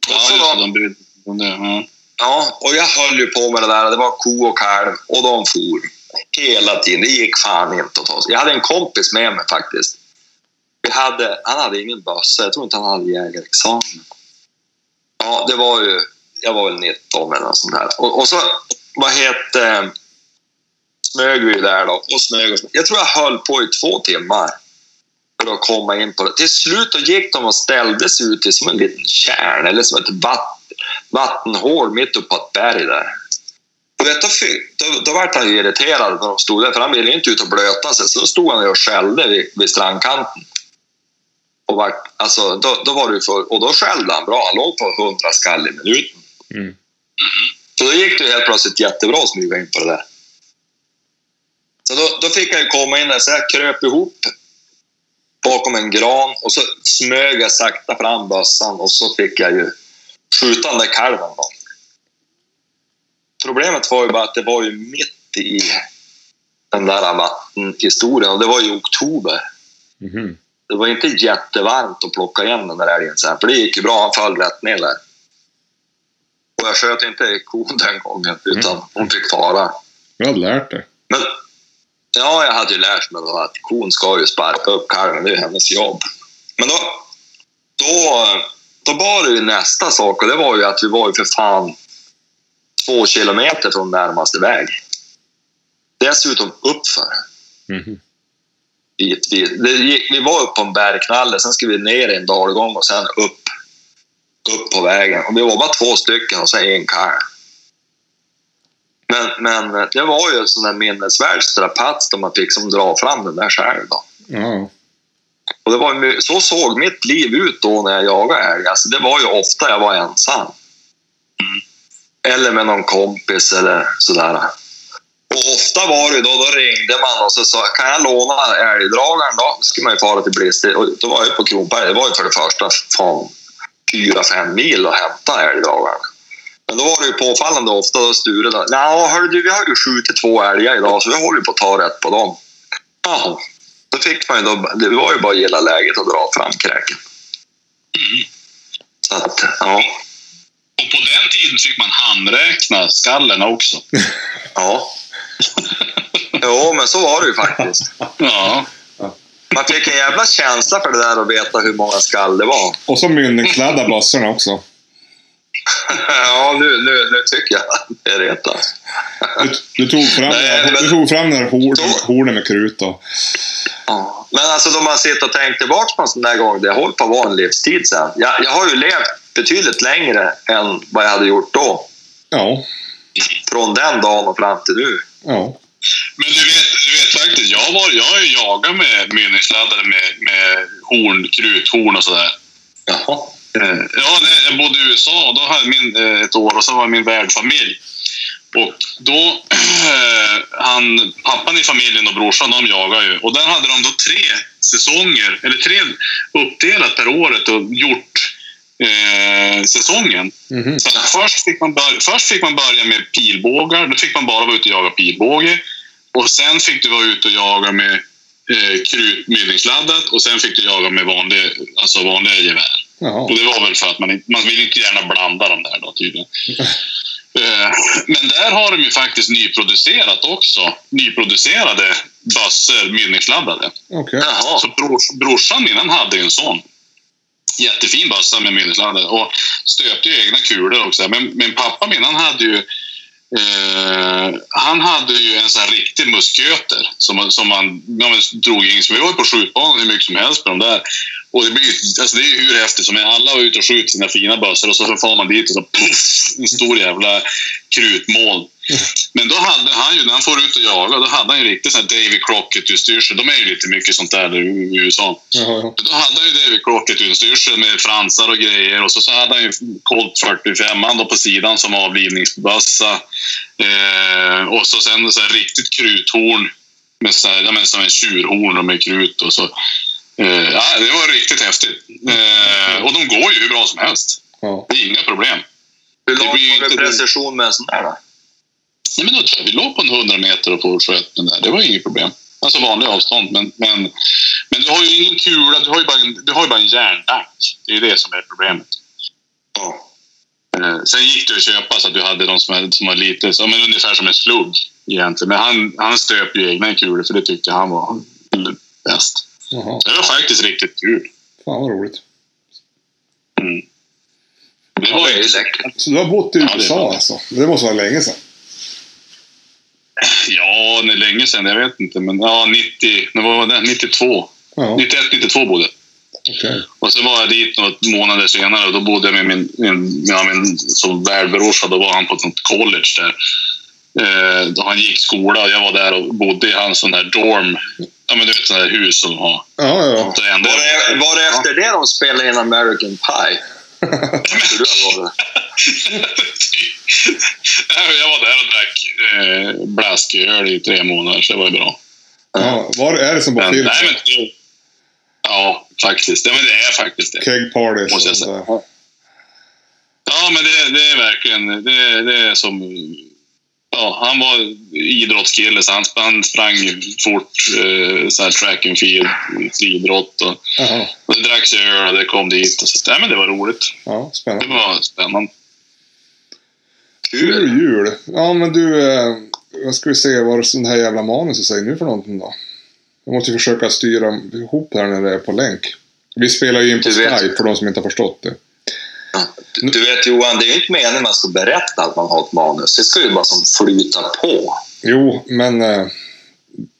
Ja, Och så då- De brydde sig det. Ja. Ja, och jag höll ju på med det där. Det var ko och kalv och de for hela tiden. Det gick fan inte att ta sig. Jag hade en kompis med mig faktiskt. Vi hade, han hade ingen bössa. Jag tror inte han hade jägarexamen. Ja, det var ju... Jag var väl 19 eller något sånt där. Och, och så, vad hette... Smög vi där då och smög och smög. Jag tror jag höll på i två timmar för att komma in på det. Till slut då gick de och ställde sig ut i som en liten kärn eller som ett vatten, vattenhål mitt uppe på ett berg där. Vet, då, då, då vart han ju irriterad när de stod där, för han ville inte ut och blöta sig. Så då stod han ju och skällde vid, vid strandkanten. Och, vart, alltså, då, då var det ju för, och då skällde han bra. Han låg på 100 skall i minuten. Mm. Så då gick det ju helt plötsligt jättebra att smyga in på det där. Så då, då fick jag ju komma in där, så jag kröp ihop bakom en gran och så smög jag sakta fram bössan och så fick jag ju skjuta den där kalven. Då. Problemet var ju bara att det var ju mitt i den där vattenhistorien och det var i oktober. Mhm. Det var inte jättevarmt att plocka igen den där älgen sen, för det gick ju bra. Han föll rätt ner där. Och jag sköt inte kon den gången, utan hon fick fara. Jag hade lärt dig. Men ja, jag hade ju lärt mig då att kon ska ju sparka upp kalven, det är hennes jobb. Men då, då, då var det ju nästa sak och det var ju att vi var ju för fan två kilometer från närmaste väg. Dessutom uppför. Bitvis. Det gick, vi var uppe på en bergknalle, sen skulle vi ner i en dalgång och sen upp, upp på vägen. Och vi var bara två stycken och sen en kalv. Men, men det var ju en sån där minnesvärd strapats där man fick som dra fram den där själv. Då. Ja. Och det var, så såg mitt liv ut då när jag jagade älg. Alltså det var ju ofta jag var ensam. Eller med någon kompis eller sådär. Och ofta var det då, då ringde man och så sa kan jag låna älgdragaren då? Då skulle man ju fara till Blister. Och då var jag på Kronberg. Det var ju för det första fan fyra, fem mil att hämta älgdragaren. Men då var det ju påfallande ofta då Sture då. Ja, hörru du, vi har ju skjutit två älgar idag så vi håller ju på att ta rätt på dem. Jaha. Då fick man ju då, det var ju bara att gilla läget och dra fram kräken. Så att, ja. Och på den tiden fick man handräkna skallen också. Ja. Jo, men så var det ju faktiskt. Ja. Man fick en jävla känsla för det där och veta hur många skall det var. Och så mynningsklädda bössorna också. Ja, nu, nu, nu tycker jag att det är rätt. alltså. Du, du, tog fram, Nej, men- du tog fram den här hornen, hornen med krut då. Ja. Men alltså då man sitter och tänker tillbaka på en sån där gång, det håller på att vara en livstid sen. Jag, jag har ju levt betydligt längre än vad jag hade gjort då. Ja. Från den dagen och fram till nu. Ja. Men du vet, du vet faktiskt, jag, var, jag har ju jagat med mynningsladdare med, med horn, kruthorn och sådär. Jaha. Eh, Ja, jag bodde i USA och då hade min eh, ett år och så var min värdfamilj. Och då, han, pappan i familjen och brorsan, de jagar ju. Och där hade de då tre säsonger, eller tre uppdelat per året och gjort eh, säsongen. Mhm. Så att först, fick man börja, först fick man börja med pilbågar. Då fick man bara vara ute och jaga pilbåge. Och sen fick du vara ute och jaga med eh, krutmynningsladdat och sen fick du jaga med vanliga, alltså vanliga gevär. Jaha. Och det var väl för att man, inte- man vill inte gärna blanda dem där då tydligen. Eh, Men där har de ju faktiskt nyproducerat också. Nyproducerade bössor, mynningsladdade. Okej. Jaha. Så brors, brorsan min, han hade ju en sån. Jättefin bössa med mynningsladdare och stöpte ju egna kulor också. Men min pappa min, han hade ju eh, han hade ju en sån här riktig musköter som, man- som man, ja, man drog in. Vi var ju på skjutbanan hur mycket som helst med de där. Och det, blir, alltså det är ju hur häftigt som helst. Alla var ute och skjuter sina fina bössor och så, far får man dit och så puff, en stor jävla krutmoln. Men då hade han ju, när han får ut och jaga, då hade han ju riktigt sån här Davy Crockett-utstyrsel. De är ju lite mycket sånt där i USA. Jaha, ja. Då hade han ju David Crockett-utstyrsel med fransar och grejer och så, så hade han ju Colt 45 då på sidan som avlivningsbössa. Eh, och så sen så här riktigt kruthorn med så här, ja, men som en tjurhorn och med krut och så. Eh, ja, det var riktigt häftigt. Eh, och de går ju hur bra som helst. ja. Det är inga problem. Hur Det långt har du inte- precision med en sån där då? Nej, men då tror jag vi låg på en 100 meter och sköt den där. Det var inget problem. Alltså vanlig avstånd. Men, men, men du har ju ingen kula, du har ju bara en, du har bara en järnbank. Det är ju det som är problemet. Ja. Eh, sen gick det att köpa så att du hade de som, hade, som var lite, så, men ungefär som en slugg egentligen. Men han, han stöp ju egna kulor för det tyckte han var bäst. Jaha. Det var faktiskt riktigt kul. Fan vad roligt. Mm. Det Ja, var ju läckert. Så du har bott i Ja, USA bra. alltså? Det måste vara länge sedan. Ja, det är länge sedan. Jag vet inte. Men ja, 90, när var det? 92. Ja, 91, 92 bodde jag. okej. Och så var jag dit några månader senare och då bodde jag med min, min, ja, min som välbrorsa. Då var han på ett college där. Eh, då han gick skola och jag var där och bodde i hans sån där dorm. Ja, men du vet sådana där hus som har. Ja, ja. Var det, var det efter det de spelade in American Pie? Du varit? jag var där och drack eh, blasköl i tre månader, så det var ju bra. ja. Var är det som nej, men, ja, faktiskt. Ja, men det är faktiskt det. Keg parties Måste jag säga. Ja, men det, det är verkligen... Det, det är som... Ja, han var idrottskille, så han, han sprang fort eh, så här track and field, friidrott. Och, Jaha. och det dracks öl och det kom dit. Och så, nej, men det var roligt. Ja, Det spännande. var spännande. Kul Kul. jul. Ja, men du, eh, vad ska vi se vad det sån här jävla manuset säger nu för någonting då? Jag måste försöka styra ihop här när det är på länk. Vi spelar ju in på Skype för de som inte har förstått det. Du, vet Johan, det är ju inte meningen att man ska berätta att man har ett manus. Det ska ju bara som flyta på. Jo, men eh,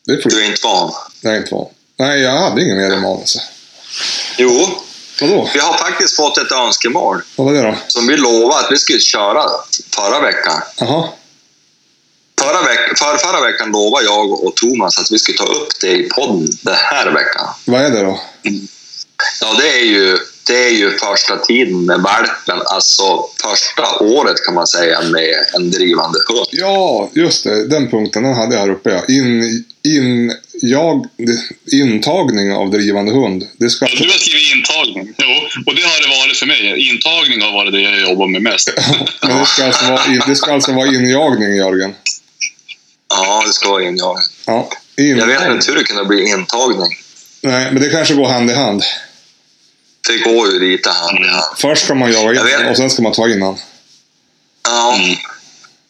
det är Du är inte van. Nej, inte van. Nej, jag hade ingen mer i manuset. Jo, Vadå? vi har faktiskt fått ett önskemål Vad var det då? som vi lovade att vi skulle köra förra veckan. Jaha. Förra, veck, för, förra veckan lovade jag och Thomas att vi skulle ta upp det i podden den här veckan. Vad är det då? Ja, det är ju, det är ju första tiden med valpen, alltså första året kan man säga med en drivande hund. Ja, just det. Den punkten, den hade jag här uppe. Ja. In, in, jag, intagning av drivande hund. Det ska... Ja, du har skrivit intagning. Jo, och det har det varit för mig. Intagning har varit det jag jobbar med mest. Men det ska alltså vara, in, det ska alltså vara injagning, Jörgen. Ja, det ska vara intagning. Ja, Jag vet intagning. inte hur det kunde bli intagning. Nej, men det kanske går hand i hand. Det går ju lite hand i hand. Först ska man jaga Jag vet. innan och sen ska man ta innan. Ja. Mm.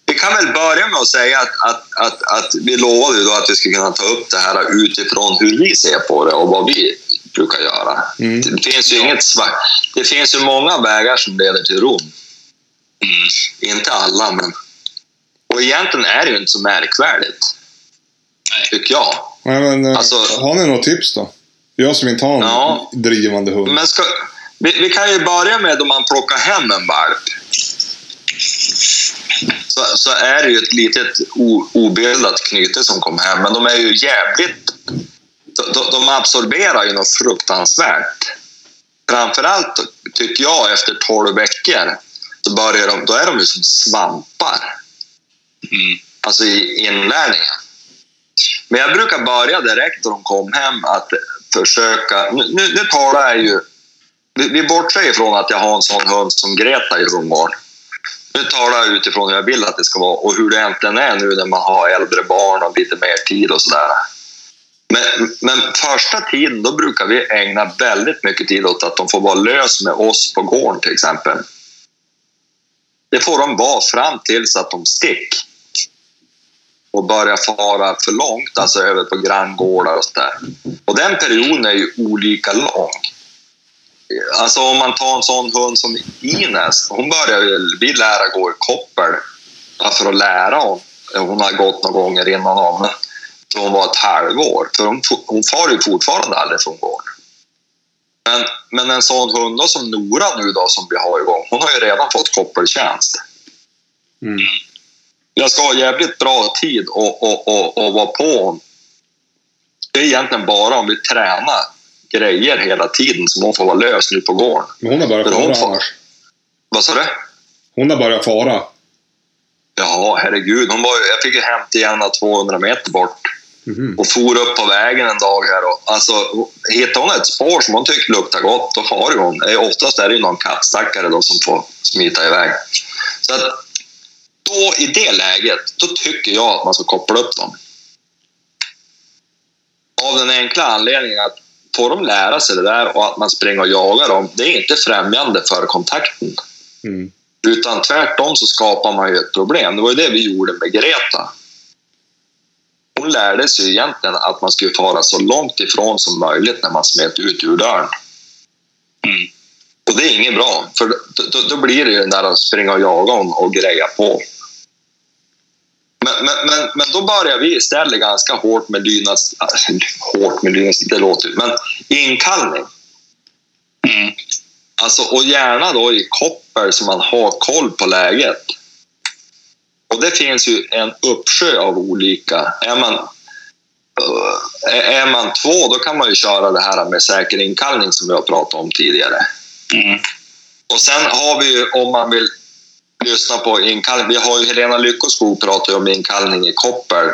Vi kan väl börja med att säga att, att, att, att vi lovade ju då att vi skulle kunna ta upp det här utifrån hur vi ser på det och vad vi brukar göra. Mm. Det finns ju inget svart. Det finns ju många vägar som leder till Rom. Mm. Inte alla, men... Och egentligen är det ju inte så märkvärdigt, Nej. tycker jag. Nej, men, eh, Alltså- har ni något tips då? Jag som inte har en Ja. drivande hund. Men ska, vi, vi kan ju börja med om man plockar hem en valp. Så, så är det ju ett litet o, obildat knyte som kom hem, men de är ju jävligt... De, de- de absorberar ju något fruktansvärt. Framförallt tycker jag efter 12 veckor, så börjar de, då är de ju som svampar. Mm. Alltså i inlärningen. Men jag brukar börja direkt när de kom hem att försöka... Nu, nu, nu talar jag ju... Vi, vi bortser ifrån att jag har en sån hund som Greta i Rungård. Nu talar jag utifrån hur jag vill att det ska vara och hur det egentligen är nu när man har äldre barn och lite mer tid och sådär. Men, men första tiden då brukar vi ägna väldigt mycket tid åt att de får vara lös med oss på gården till exempel. Det får de vara fram tills att de stick och börjar fara för långt, alltså över på granngårdar och sådär. Och den perioden är ju olika lång. Alltså om man tar en sån hund som Ines, hon började ju, vi lära gå i koppel för att lära hon. Hon har gått några gånger innan hon, hon var ett halvår, för hon, hon far ju fortfarande aldrig från gården. Men, men en sån hund då, som Nora nu då, som vi har igång, hon har ju redan fått koppeltjänst. Mm. Jag ska ha jävligt bra tid och, och, och, och vara på. Det är egentligen bara om vi tränar grejer hela tiden som hon får vara lös nu på gården. Men hon har börjat fara får- annars. Vad sa du? Hon har börjat fara. Ja, herregud. Hon var, jag fick ju hämta igen henne 200 meter bort Mhm. och for upp på vägen en dag här. Och, alltså, hittar hon ett spår som hon tycker luktar gott, då far hon. Oftast är det ju någon kattstackare då som får smita iväg. Så att då, i det läget, då tycker jag att man ska koppla upp dem. Av den enkla anledningen att får de lära sig det där och att man springer och jagar dem, det är inte främjande för kontakten. Mm. Utan tvärtom så skapar man ju ett problem. Det var ju det vi gjorde med Greta. Hon lärde sig egentligen att man skulle fara så långt ifrån som möjligt när man smet ut ur dörren. Mm. Och det är inget bra, för då, då, då blir det ju den där att springa och jaga och, och greja på. Men, men, men, men då börjar vi istället ganska hårt med dynas... äh, Hårt med dynas, det låter ju... Men inkallning. Mm. Alltså, och gärna då i koppel så man har koll på läget. Och det finns ju en uppsjö av olika. Är man, eh, är man två, då kan man ju köra det här med säker inkallning som vi har pratat om tidigare. Mm. Och sen har vi ju, om man vill lyssna på inkallning, vi har ju Helena Lyckoskog pratar ju om inkallning i koppel,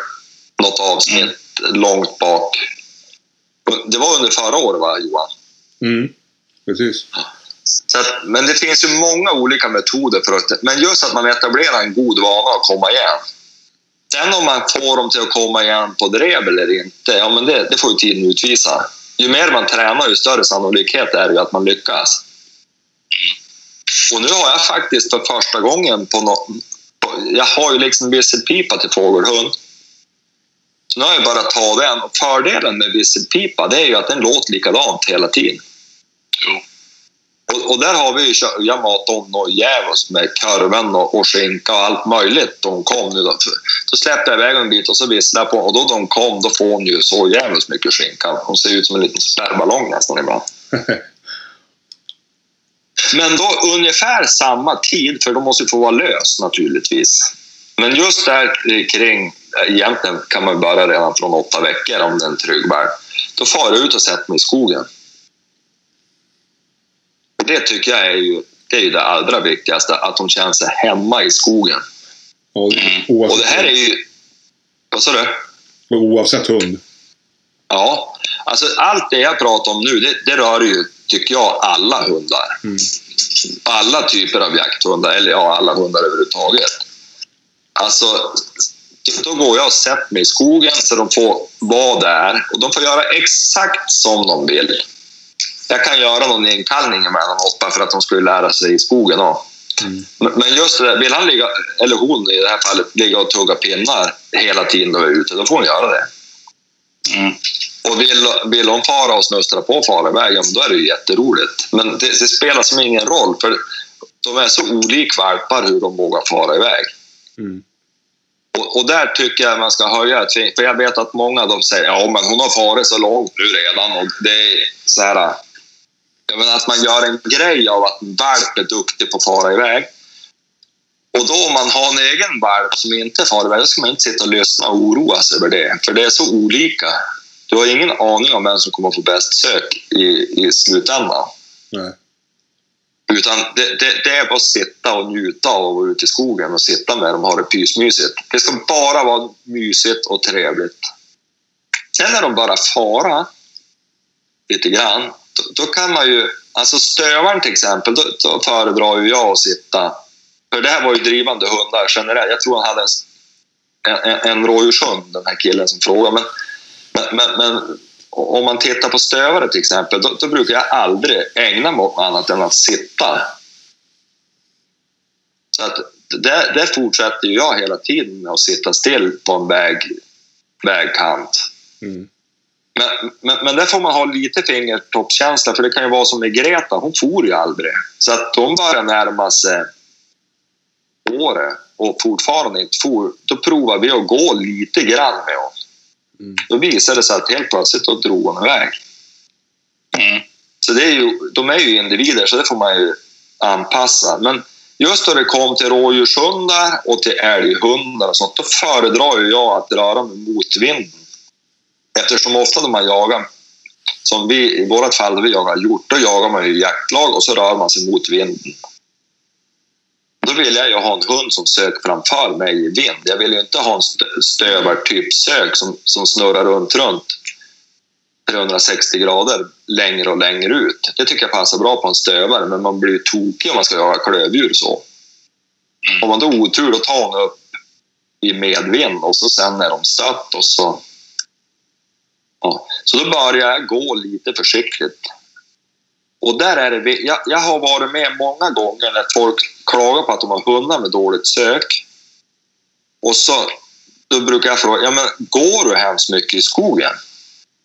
något avsnitt långt bak. Det var under förra året, va, Johan? Mm. Precis. Så att, men det finns ju många olika metoder för att... Men just att man etablerar en god vana att komma igen. Sen om man får dem till att komma igen på drev eller inte, ja men det, det får ju tiden utvisa. Ju mer man tränar, ju större sannolikhet är det ju att man lyckas. Och nu har jag faktiskt för första gången på något... På, jag har ju liksom visselpipa till fågelhund. Så nu har jag bara tagit den. Och fördelen med visselpipa det är ju att den låter likadant hela tiden. Jo. Och, och där har vi ju, jag matade om något djävulskt med korven och, och skinka och allt möjligt. De kom nu då. Då släppte jag iväg en bit och så visslade jag på och då de kom då får hon ju så jävligt mycket skinka. Hon ser ut som en liten spärrballong nästan ibland. Men då ungefär samma tid, för de måste få vara lös naturligtvis. Men just där kring, egentligen kan man börja redan från åtta veckor om det är en trygg valp. Då far jag ut och sätter mig i skogen. Det tycker jag är ju det, är ju det allra viktigaste, att de känner sig hemma i skogen. Och, oavsett, Och det här är ju... Vad sa du? oavsett hund. Ja, alltså allt det jag pratar om nu, det, det rör ju, tycker jag, alla hundar. Mm. Alla typer av jakthundar, eller ja, alla hundar överhuvudtaget. Alltså, då går jag och sätter mig i skogen så de får vara där och de får göra exakt som de vill. Jag kan göra någon inkallning emellanåt bara för att de skulle lära sig i skogen också. Mm. Men just det där, vill han ligga, eller hon i det här fallet, ligga och tugga pinnar hela tiden vi är ute, då får hon göra det. Mm. Och vill, vill hon fara och snustra på men då är det ju jätteroligt. Men det, det spelar som ingen roll, för de är så olika valpar hur de vågar fara iväg. Mm. Och, och där tycker jag man ska höja ett. För jag vet att många de säger ja men hon har farit så långt nu redan. Och det är så här... Jag menar att man gör en grej av att en valp är duktig på att fara iväg. Och då om man har en egen valp som inte far iväg, då ska man inte sitta och lyssna och oroa sig över det. För det är så olika. Du har ingen aning om vem som kommer att få bäst sök i, i slutändan. Nej. Utan det, det, det är bara att sitta och njuta av att vara ute i skogen och sitta med dem och ha det pysmysigt. Det ska bara vara mysigt och trevligt. Sen när de bara fara lite grann, då, då kan man ju... Alltså stövaren till exempel, då, då föredrar ju jag att sitta... För det här var ju drivande hundar generellt. Jag tror han hade en, en, en rådjurshund, den här killen som frågade. Men, men, men, om man tittar på stövare till exempel, då, då brukar jag aldrig ägna mig åt annat än att sitta. Så att där, där fortsätter jag hela tiden med att sitta still på en väg, vägkant. Mm. Men, men, men där får man ha lite fingertoppskänsla för det kan ju vara som med Greta, hon for ju aldrig. Så att de börjar närma sig året och fortfarande inte for, då provar vi att gå lite grann med honom. Mm. Då visade det sig att helt plötsligt då drog hon iväg. Mm. Så det är ju, de är ju individer, så det får man ju anpassa. Men just då det kom till rådjurshundar och till älghundar och sånt, då föredrar ju jag att röra mig mot vinden. Eftersom ofta när man jagar, som vi i vårt fall då vi jagar hjort, då jagar man ju jaktlag och så rör man sig mot vinden. Då vill jag ju ha en hund som söker framför mig i vind. Jag vill ju inte ha en stö- stövartyp sök som, som snurrar runt, runt 360 grader längre och längre ut. Det tycker jag passar bra på en stövare, men man blir ju tokig om man ska jaga klövdjur så. Om man då otur, då tar hon upp i medvind och så sen är de stött och så... Ja. Så då börjar jag gå lite försiktigt. Och där är det, jag, jag har varit med många gånger när folk klagar på att de har hundar med dåligt sök. Och så då brukar jag fråga, ja men går du hemskt mycket i skogen?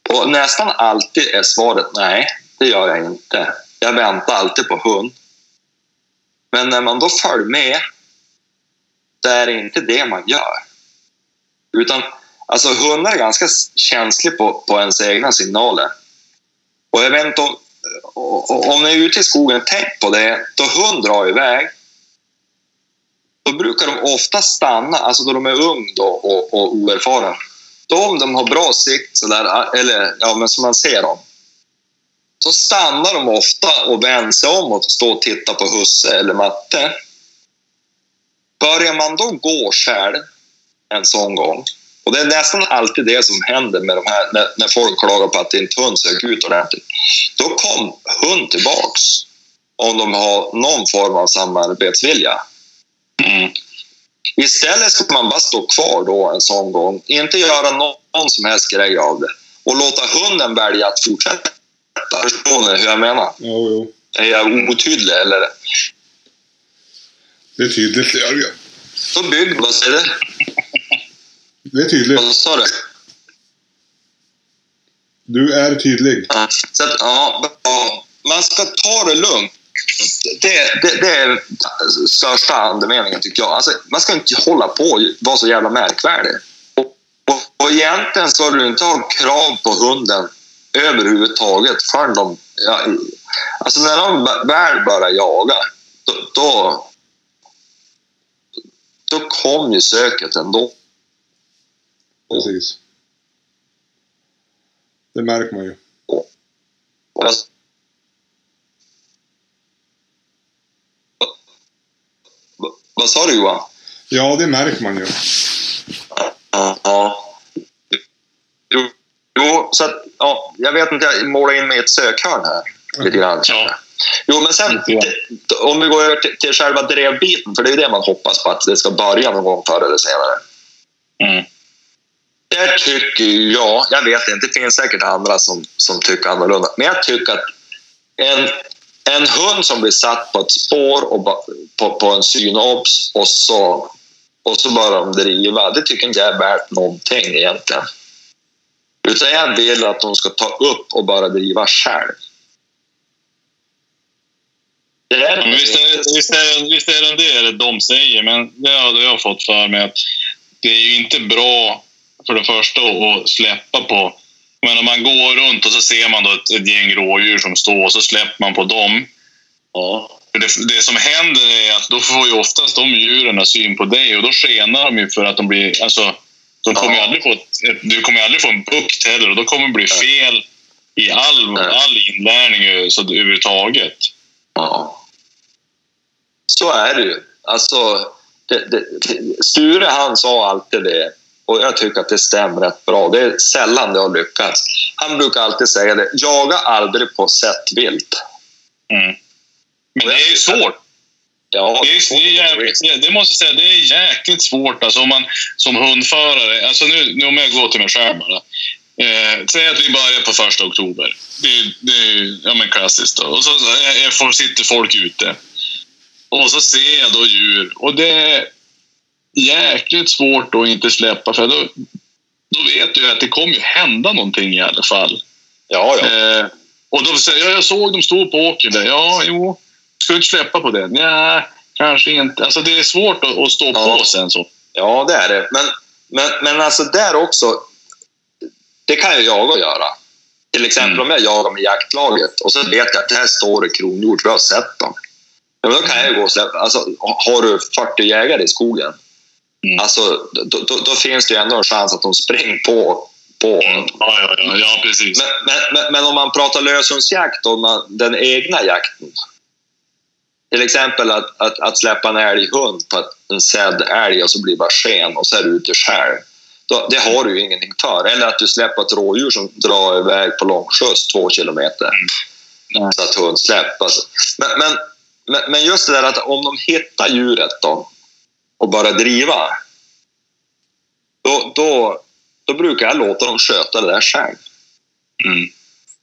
Och nästan alltid är svaret nej, det gör jag inte. Jag väntar alltid på hund. Men när man då följer med, så är det inte det man gör. Utan, alltså hundar är ganska känsliga på, på ens egna signaler. Och jag vet inte om, och, och, om ni är ute i skogen, tänk på det. Då hund drar iväg, då brukar de ofta stanna, alltså då de är ung då och, och oerfaren. Då om de har bra sikt, så där, eller ja, men som man ser dem, så stannar de ofta och vänder sig om och står och tittar på husse eller matte. Börjar man då gå själv en sån gång, och det är nästan alltid det som händer med de här, när, när folk klagar på att inte hund söker ut ordentligt, då kom hund tillbaks om de har någon form av samarbetsvilja. Mm. Istället ska man bara stå kvar då en sån gång, inte göra någon, någon som helst grej av det och låta hunden välja att fortsätta. Förstår ni hur jag menar? Jo, jo. Är jag otydlig eller? Det är tydligt, Jörgen. Så bygg, vad säger du? Det är tydligt. Vad sa du? Du är tydlig. Ja, Så att, ja, man ska ta det lugnt. Det, det, det är största andemeningen tycker jag. Alltså, man ska inte hålla på och vara så jävla märkvärdig. Och, och, och egentligen ska du inte ha krav på hunden överhuvudtaget förrän de... Ja, alltså när de väl börjar jaga, då, då, då kom ju söket ändå. Precis. Det märker man ju. Vad- sa du Johan? Ja, det märker man ju. Ja. ja. Jo, jo, så att, ja, jag vet inte, jag målar in mig i ett sökhörn här. Lite grann. Ja. Jo, men sen om vi går över till, till själva drevbiten, för det är ju det man hoppas på att det ska börja någon gång förr eller senare. Mm. Där tycker jag, jag vet inte, det finns säkert andra som, som tycker annorlunda, men jag tycker att en, en hund som blir satt på ett spår och på, på en synobs och så, och så börjar de driva, det tycker inte jag är värt någonting egentligen. Utan jag vill att de ska ta upp och bara driva själv. Det är visst, är, visst, är, visst är det det de säger, men det har jag fått för mig att det är ju inte bra för det första att släppa på... Men om man går runt och så ser man då ett, ett gäng rådjur som står och så släpper man på dem. Ja. Det, det som händer är att då får ju oftast de djuren syn på dig och då skenar de ju för att de blir... Alltså, de kommer Ja. aldrig få du kommer aldrig få en bukt heller och då kommer det bli fel i all, all inlärning så, överhuvudtaget. Ja. Så är det ju. Alltså, det, det, Sture han sa alltid det och jag tycker att det stämmer rätt bra. Det är sällan det har lyckats. Han brukar alltid säga det, jaga aldrig på sett vilt. Mm. Men det är ju svårt. Ja, Det, är, det, är jävligt, det måste jag säga, det är jäkligt svårt alltså, om man som hundförare. Alltså nu, nu om jag går till mig själv bara. Eh, säg att vi börjar på första oktober. Det, är- det är ja, men klassiskt. Då. Och så är, får- sitter folk ute. Och så ser jag då djur och det jäkligt svårt att inte släppa för då, då vet du att det kommer ju hända någonting i alla fall. Ja, ja. Eh, och då säger jag, jag såg dem stå på åkern där. Ja, jo. Ska du inte släppa på det? Nej, kanske inte. Alltså det är svårt att, att stå Ja. på sen så. Ja, det är det. Men, men, men alltså där också, det kan ju jag göra. Till exempel Mm. om jag jagar med jaktlaget och så vet jag att det här står det kronhjort, jag har sett dem. Ja, men då kan jag ju gå och släppa. Alltså, har du 40 jägare i skogen, Mm. alltså, då, då, då finns det ju ändå en chans att de springer på. på. Ja, ja, ja, ja precis. Men, men, men, men om man pratar löshundsjakt, och man, den egna jakten. Till exempel att, att, att släppa en älghund på en sedd älg och så blir det bara sken och så är du ute själv. Då, det har du ju ingenting för. Eller att du släpper ett rådjur som drar iväg på långskjuts två kilometer. Mm. Så att hund släppas. Men, men, men, men just det där att om de hittar djuret då och börjar driva. Då, då, då brukar jag låta dem sköta det där själv. Mm.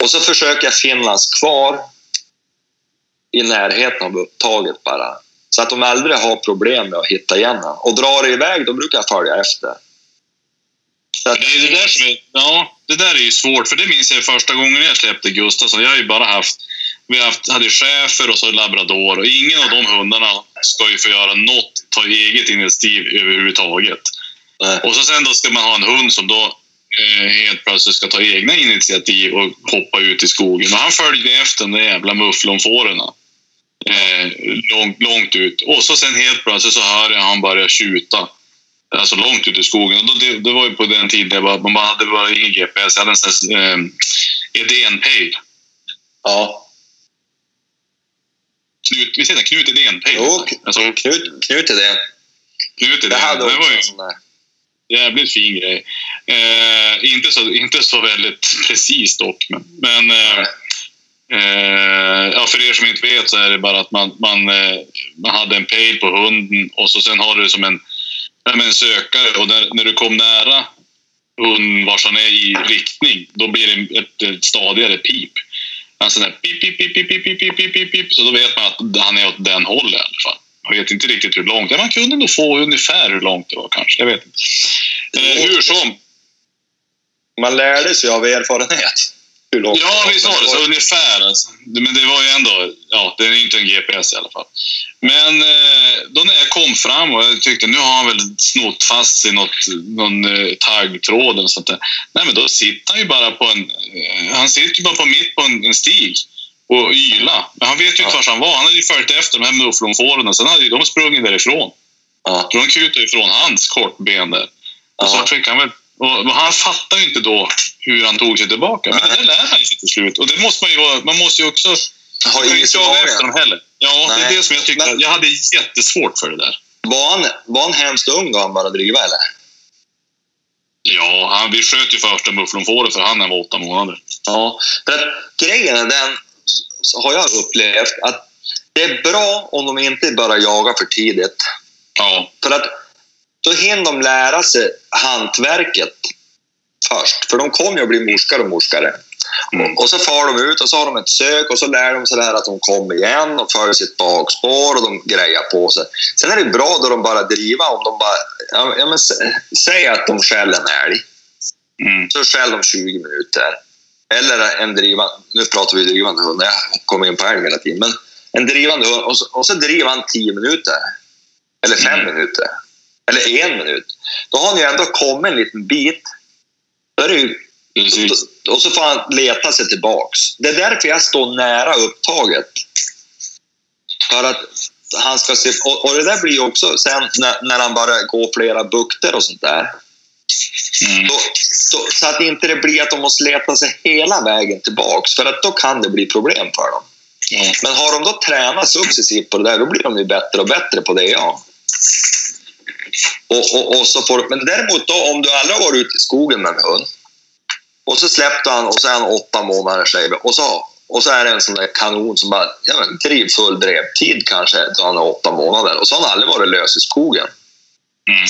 Och så försöker jag finnas kvar i närheten av upptaget bara. Så att de aldrig har problem med att hitta igen den. Och drar det iväg, då brukar jag följa efter. Så att, Det är det där som är, ja, det där är ju svårt, för det minns jag första gången jag släppte Gustafsson. Jag har ju bara haft, vi har haft, hade schäfer och så labrador och ingen av de hundarna ska ju få göra något, ta eget initiativ överhuvudtaget. Och så sen då ska man ha en hund som då eh, helt plötsligt ska ta egna initiativ och hoppa ut i skogen. Och han följde efter de där jävla mufflonfårorna. Eh, långt, långt ut. Och så sen helt plötsligt så hör jag han börja tjuta. Alltså långt ut i skogen. Och då, det, det var ju på den tiden bara, man bara hade bara ingen GPS. Jag hade en sån här eh, Edén-pejl. ja. Knut, visst heter det Knut Edén-pejl? Jo, Alltså, Knut, Knut det. Knut Det Edén. hade Det var ju en sån där. jävligt fin grej. Eh, inte, så, inte så väldigt precis dock, men, men eh, eh, ja, för er som inte vet så är det bara att man, man, eh, man hade en pejl på hunden och så sen har du som en, en sökare och när, när du kom nära hunden vars han är i riktning, då blir det ett, ett stadigare pip. En sån där pip, pip, pip, pip, pip, pip, pip, pip, pip, pip, så då vet man att han är åt den hållet i alla fall. Man vet inte riktigt hur långt. Man kunde nog få ungefär hur långt det var kanske. Jag vet inte. Eh, hur som. Man lärde sig av erfarenhet. Hur långt Ja, visst var det så. Ungefär. Alltså. Men det var ju ändå... Ja, det är inte en GPS i alla fall. Men eh, då när jag kom fram och jag tyckte nu har han väl snott fast sig i något, någon eh, taggtråd eller sånt där. Nej, men då sitter han ju bara på en... Eh, han sitter ju bara på mitt på en, en stig och yla. Men han vet ju inte Ja. var han var. Han hade ju följt efter de här mufflonfåren. Sen hade ju de sprungit därifrån. Ja. Så de kutade ifrån hans kortben där. Och så Ja. fick han väl... Och han fattar ju inte då hur han tog sig tillbaka. Men Nej. det lär han sig till slut. Och det måste man ju vara- Man måste ju också... Ha Man kan ju inte jaga efter dem heller. Ja, det är Nej. det som jag tyckte. Men- Jag hade jättesvårt för det där. Var han, var han hemskt ung då han bara driva eller? Ja, han, vi sköt ju första mufflonfåret för han när han var åtta månader. Ja, för att grejen är den, har jag upplevt, att det är bra om de inte börjar jaga för tidigt. Ja, För att då hinner de lära sig hantverket först. För de kommer ju att bli morskare och morskare. Mm. Och, så far de ut och så har de ett sök och så lär de sig det här att de kommer igen och följer sitt bakspår och de grejar på sig. Sen är det bra då de bara driva om de bara... Ja, men, sä- säg att de skäller en älg. mm. så skäller de 20 minuter. Eller en drivande, nu pratar vi drivande hund, jag kommer in på älg hela tiden, men en drivande hund och så, och så driver han 10 minuter. Eller 5 Mm. minuter. Eller en minut. Då har ni ändå kommit en liten bit. Då är det ju, precis. och så får han leta sig tillbaks. Det är därför jag står nära upptaget. För att han ska se, och, och det där blir ju också sen när, när han bara går flera bukter och sånt där. Mm. Då, då, så att inte det blir att de måste leta sig hela vägen tillbaks, för att då kan det bli problem för dem. Ja. Men har de då tränat successivt på det där, då blir de ju bättre och bättre på det, ja. Och, och, och så får, men däremot då, om du aldrig har varit ute i skogen med en hund och så släppte han och så är han åtta månader säger och så, och så är det en sån där kanon som bara ja, men, driv full drevtid kanske då han är åtta månader och så har han aldrig varit lös i skogen. Mm.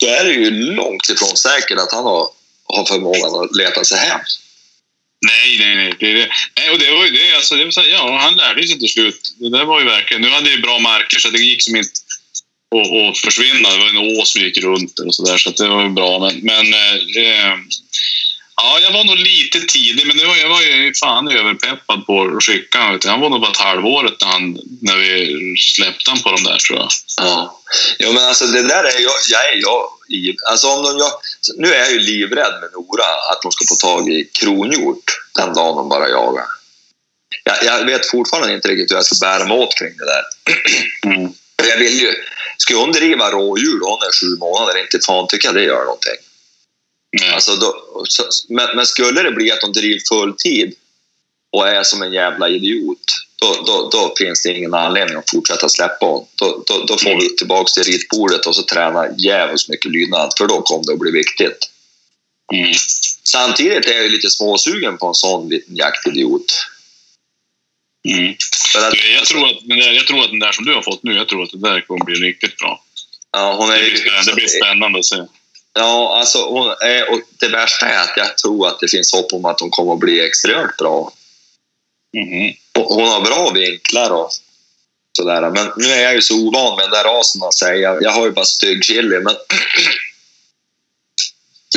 Då är det ju långt ifrån säkert att han har, har förmågan att leta sig hem. Nej, nej, nej. Det, det, nej och det var ju det. Alltså, det var så, ja, han lärde sig till slut. Det där var ju verkligen... Nu hade jag ju bra marker så det gick som inte att, att försvinna. Det var en ås vi gick runt och så där, så det var bra. Men, men eh, ja, jag var nog lite tidig, men det var, jag var ju fan överpeppad på att skicka honom. Han var nog bara ett halvåret när, han, när vi släppte han på de där, tror jag. Ja. Jo, men alltså det där är jag, jag är jag. Alltså om de, jag, nu är jag ju livrädd med Nora att de ska få tag i kronhjort den dagen de bara jagar. Jag, jag vet fortfarande inte riktigt hur jag ska bära mig åt kring det där. Mm. Jag vill ju, ska hon driva rådjur då hon är sju månader, inte fan tycker jag det gör någonting. Nej. Alltså då, så, men, men skulle det bli att de driver fulltid och är som en jävla idiot, då, då, då finns det ingen anledning att fortsätta släppa honom. Då, då, då får vi tillbaka till ritbordet och så träna jävligt mycket lydnad, för då kommer det att bli viktigt. Mm. Samtidigt är jag lite småsugen på en sån liten jaktidiot. Mm. Att, Du, Jag, tror att den där, jag tror att den där som du har fått nu, jag tror att det där kommer bli riktigt bra. ja, hon är Det blir, spännande, det blir spännande att se. Ja, alltså hon är, och det värsta är att jag tror att det finns hopp om att hon kommer att bli extremt bra. Och Hon har bra vinklar och sådär. Men nu är jag ju så ovan med den där rasen att säga. Jag har ju bara stygg chili, men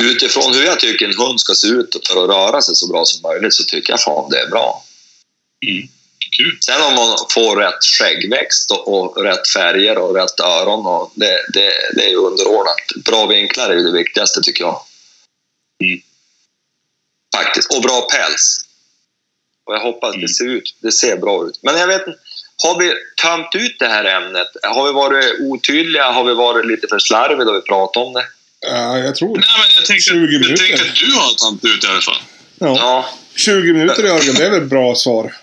utifrån hur jag tycker en hund ska se ut för att röra sig så bra som möjligt så tycker jag fan det är bra. Mm. Kul. Sen om man får rätt skäggväxt och, och rätt färger och rätt öron, och det, det, det är ju underordnat. Bra vinklar är ju det viktigaste tycker jag. Mm. Faktiskt. Och bra päls. Och jag hoppas Mm. det ser ut. Det ser bra ut. Men jag vet har vi tömt ut det här ämnet? Har vi varit otydliga? Har vi varit lite för slarviga då vi pratade om det? Ja, jag tror Nej, men jag tänkte, 20 jag minuter. tänkte att du har tagit ut i alla fall. Ja. Ja. 20 minuter Jörgen, det är väl ett bra svar?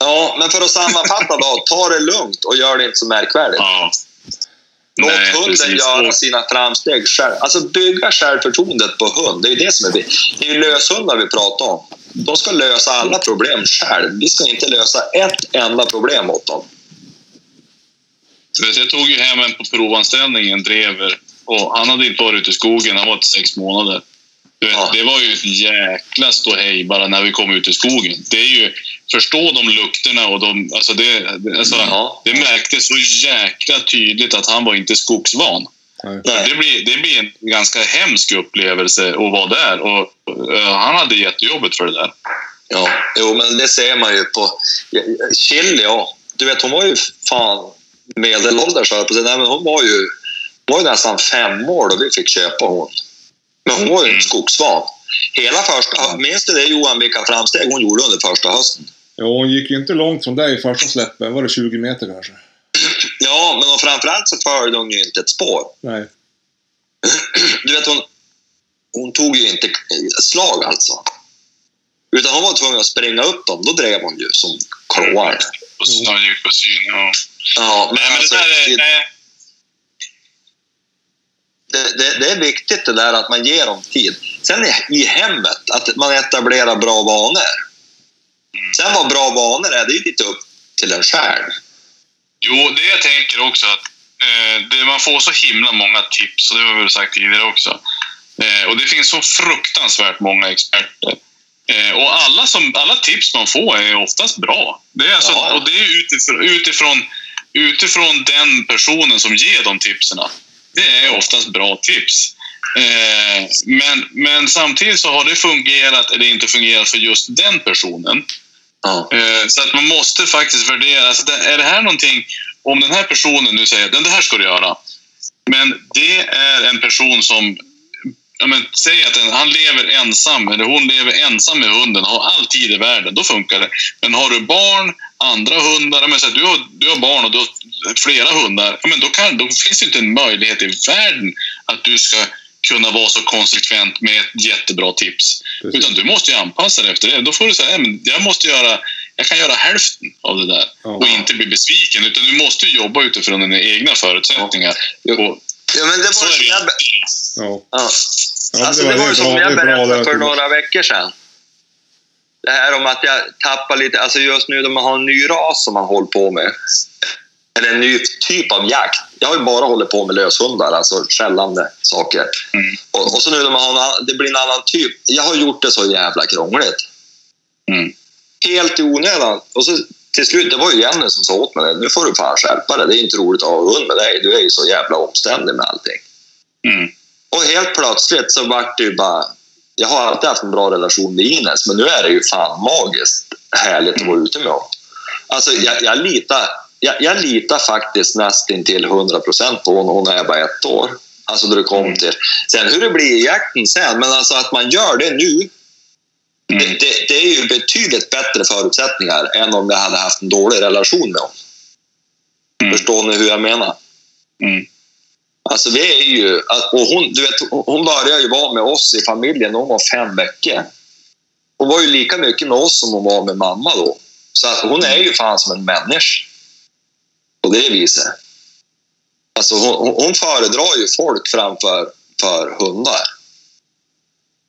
Ja, men för att sammanfatta då. Ta det lugnt och gör det inte så märkvärdigt. Ja. Låt Nej, hunden precis. göra sina framsteg själv. Alltså bygga självförtroendet på hund. Det är ju det som är viktigt. Det är ju löshundar vi pratar om. De ska lösa alla problem själv. Vi ska inte lösa ett enda problem åt dem. Jag tog ju hem en på provanställning, en drever. Och han hade inte varit ute i skogen, han var till sex månader. Vet, Ja. Det var ju ett jäkla ståhej bara när vi kom ut i skogen. Det är ju, förstå de lukterna och de... Alltså det, det, alltså, Ja. det märktes så jäkla tydligt att han var inte skogsvan. Nej. Det blir, det blir en ganska hemsk upplevelse att vara där. Och, eh, han hade jättejobbigt för det där. Ja, jo, men det ser man ju på... Chili, ja. Du vet, hon var ju fan medelålders, på säga. Nej, men hon var ju, hon var ju nästan fem år då vi fick köpa hon. Men hon var ju en skogsvan. Hela första... Minns du det Johan, vilka framsteg hon gjorde under första hösten? Jo, hon gick ju inte långt från dig i första släppen. Var det 20 meter kanske? Ja, men framförallt så följde hon ju inte ett spår. Nej. Du vet, hon, hon tog ju inte slag alltså. Utan hon var tvungen att springa upp dem. Då drev hon ju som klåar. Och så gick på syn. Ja. Ja, men, Nej, men alltså, det där är... nej. det, det, det är viktigt det där att man ger dem tid. Sen i, i hemmet, att man etablerar bra vanor. Sen vad bra vanor är, det är lite upp till en själv. Jo, det jag tänker också att eh, det, man får så himla många tips och det har vi väl sagt tidigare också. Eh, och det finns så fruktansvärt många experter. Eh, och alla, som, alla tips man får är oftast bra. Det är, alltså, Ja. och det är utifrån, utifrån, utifrån den personen som ger de tipsen. Det är oftast bra tips. Eh, men, men samtidigt så har det fungerat eller inte fungerat för just den personen. Ja. Eh, Så att man måste faktiskt värdera. Alltså, det- är det här någonting... Om den här personen nu säger att det här ska du göra. Men det är en person som... Ja, men, säg att han lever ensam, eller hon lever ensam med hunden, har all tid i världen, då funkar det. Men har du barn, andra hundar, ja, men, så du, har, du har barn och du har flera hundar, ja, men då, kan, då finns det inte en möjlighet i världen att du ska kunna vara så konsekvent med ett jättebra tips. Precis. Utan du måste ju anpassa dig efter det. Då får du säga, "Nej, men jag måste göra, jag kan göra hälften av det där Ja. och inte bli besviken. Utan du måste ju jobba utifrån dina egna förutsättningar. Ja. Och ja, men det så var är som jag, det. Ja. ja. Ja, Alltså, det var ju som bra- jag det berättade för några veckor sedan. Det här om att jag tappar lite, alltså just nu när man har en ny ras som man håller på med. Eller en ny typ av jakt. Jag har ju bara hållit på med löshundar, alltså skällande saker. Mm. Och, och så nu när man har en, det blir en annan typ. Jag har gjort det så jävla krångligt. Mm. Helt i onödan. Och så till slut, det var ju Jenny som sa åt mig det. Nu får du fan skärpa dig. Det är inte roligt att ha hund med dig. Du är ju så jävla omständig med allting. Mm. Och helt plötsligt så vart det ju bara... Jag har alltid haft en bra relation med Ines, men nu är det ju fan magiskt härligt att vara ute med honom. Alltså, jag, jag, litar, jag, jag litar faktiskt nästan till 100 procent på honom när jag var ett år. Alltså då det kom till... Sen hur det blir i jakten sen, men alltså att man gör det nu, det, Mm. det, det är ju betydligt bättre förutsättningar än om jag hade haft en dålig relation med honom. Mm. Förstår ni hur jag menar? Mm. Alltså vi är ju... Och hon, du vet, hon började ju vara med oss i familjen när hon var fem veckor. Hon var ju lika mycket med oss som hon var med mamma då. Så att hon är ju fan som en människa. På det viset. Alltså hon, hon- hon föredrar ju folk framför för hundar.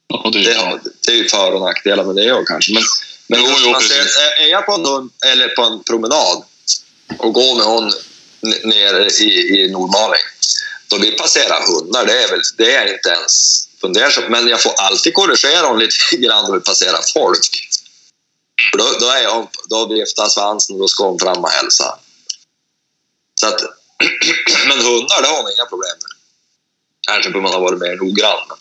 Ja, det är Det, bra. har, det är ju för och nackdelar med det jag kanske. Men, men Jo, jo, man ser, är- jag på en, hund, eller på en promenad och går med hon n- nere i, i Nordmaling, då vi passerar hundar, det är, väl, det är inte ens fundersamt. Men jag får alltid korrigera dem lite grann då vi passerar folk. För då, då, är jag, då viftar svansen och då ska hon fram och hälsa. Så att, men hundar, det har hon inga problem med. Kanske för man har varit mer noggrann. men-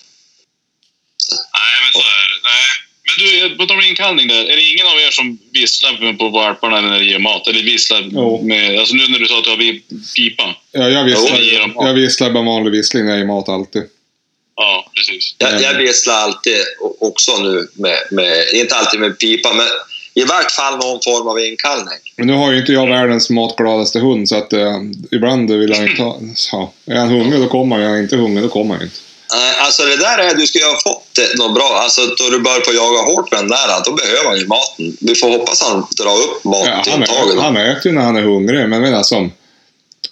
Nej, men så är det. Nej. Men du, på tal om inkallning där. Är det ingen av er som visslar på valparna när det ger mat? Eller visslar Jo. med... Alltså nu när du sa att du har vi- pipa. Ja, jag Jo, visslar, mat. jag visslar bara vanlig vissling när jag ger mat alltid. Ja, precis. Jag, jag visslar alltid också nu, med, med, inte alltid med pipa, men i vart fall någon form av inkallning. Men nu har ju inte jag världens matgladaste hund så att eh, ibland vill jag inte ha... Ja, är han hungrig då kommer han, är han inte hungrig då kommer han inte. Eh, Alltså det där är, du ska ju ha fått det något bra. Alltså då du börjar på jaga hårt med den där, då behöver han ju maten. Vi får hoppas han drar upp Ja, han, äter ju när han är hungrig, men menar som...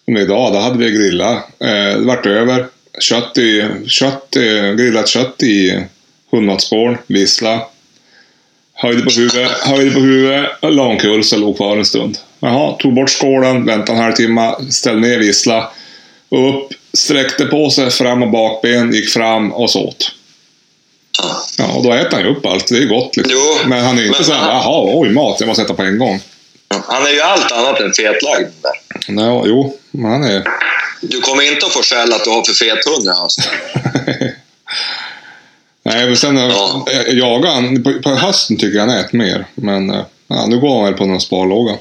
Som idag, då hade vi grillat. Eh, det vart över. Kött i, kött, eh, grillat kött i hundmatsskål, vissla. Höjde på huvudet, höjde på huvudet, la omkull så låg kvar en stund. Jaha, tog bort skålen, väntade en halvtimme, ställde ner vissla. Upp, sträckte på sig fram och bakben, gick fram och så åt. Ja. Och då äter han ju upp allt. Det är gott liksom. Jo, men han är ju inte men- så här, jaha, oj mat, jag måste äta på en gång. Han är ju allt annat än fetlagd. Nej, jo, men han är... Du kommer inte att få skäll att du har för fet hund i höst. Nej, men sen Ja. ja. jagar han. På, på hösten tycker jag han äter mer. Men eh, ja, nu går han väl på någon sparlåga.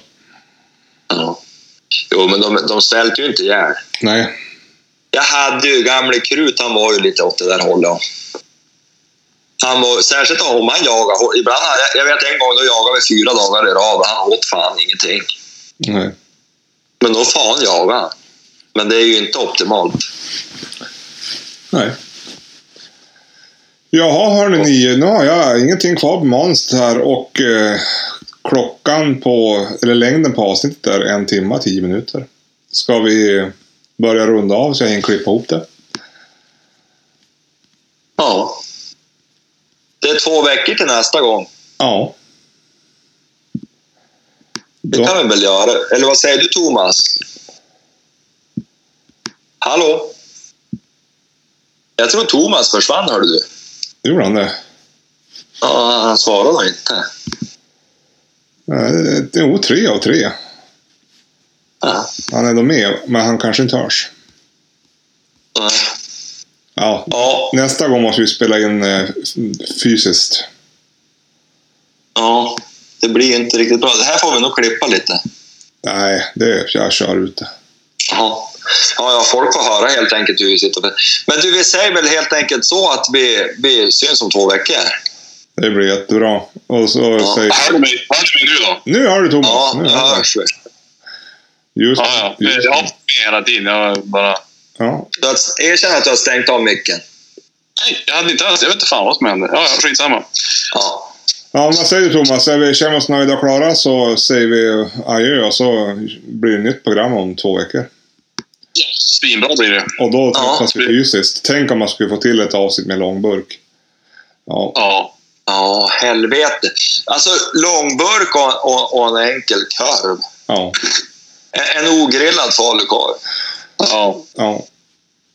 Ja. Jo, men de, de svälter ju inte ihjäl. Nej, Jag hade ju gamle Krut, han var ju lite åt det där hållet. Han var, särskilt om han jagade. Ibland, jag vet en gång då jagade vi fyra dagar i rad och han åt fan ingenting. nej. Men då fan jagade han. Men det är ju inte optimalt. nej. Jaha, hörni ni. Nu har jag ingenting kvar på manuset här och eh, klockan på, eller längden på avsnittet är en timme, tio minuter. Ska vi börja runda av så jag hinner klippa ihop det? Ja. Det är två veckor till nästa gång. Ja. Det kan vi väl göra. Eller vad säger du Thomas? Hallå? Jag tror Thomas försvann, hörde du. Gjorde han det? Ja, han svarade inte. Jo, tre av tre. Ja. Han är då med, men han kanske inte hörs. Nej. Ja, Ja, nästa gång måste vi spela in eh, fysiskt. ja, det blir inte riktigt bra. Det här får vi nog klippa lite. Nej, det, jag kör ut det. Ja. Ja, ja, folk får höra helt enkelt hur vi sitter. Men du, vi säger väl helt enkelt så att vi, vi syns om två veckor? Det blir jättebra. Och så Ja. säger... Hör du mig, hör du mig nu då? Nu hör du Thomas! Ja, nu hörs vi. Just, Ja, ja. just Jag har med hela tiden. Jag bara... ja. Erkänn att du har stängt av micken. Nej, jag hade inte alls... Jag vet inte fan vad som hände. Ja, ja, skitsamma. Ja. ja, vad säger du Thomas? Är vi känner oss nöjda och klara så säger vi adjö och så blir det ett nytt program om två veckor. Svinbra blir det. Och då Ja, träffas vi fysiskt. Tänk om man skulle få till ett avsnitt med långburk. Ja, Ja. Ja, helvete. Alltså långburk och, och, och en enkel korv. ja, En, en ogrillad falukorv. Ja. ja.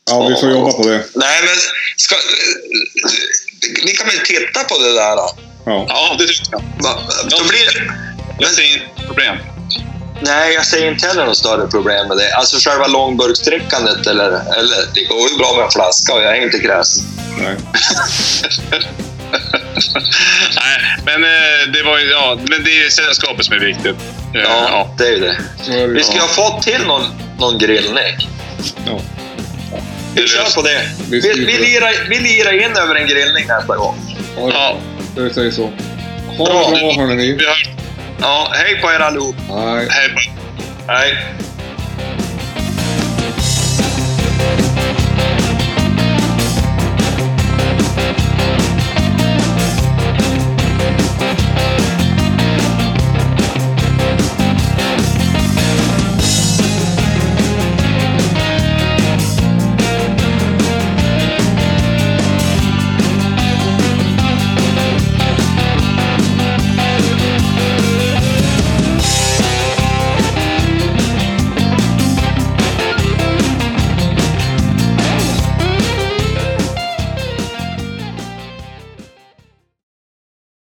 Ja, vi får jobba på det. Nej, men ska, vi kan väl titta på det där då. Ja. Ja, det tycker jag. Då blir, Jag ser inget problem. Nej, jag ser inte heller något större problem med det. Alltså själva långburksdrickandet, eller, eller det går ju bra med en flaska och jag är inte kräsen. Nej. Nej, men eh, det var ju, ja, men det är sällskapet som är viktigt. Eh, Ja, ja. det är ju det. Vi ska Ja. ha fått till någon, någon grillning. Ja. Vi kör på det. Vi, Vi lirar, vi lirar in över en grillning nästa gång. Ja. Det säger så. Ha det bra hörni ni. Vi hörs. Ja, hej på er allihop. Nej. Hej. Hej.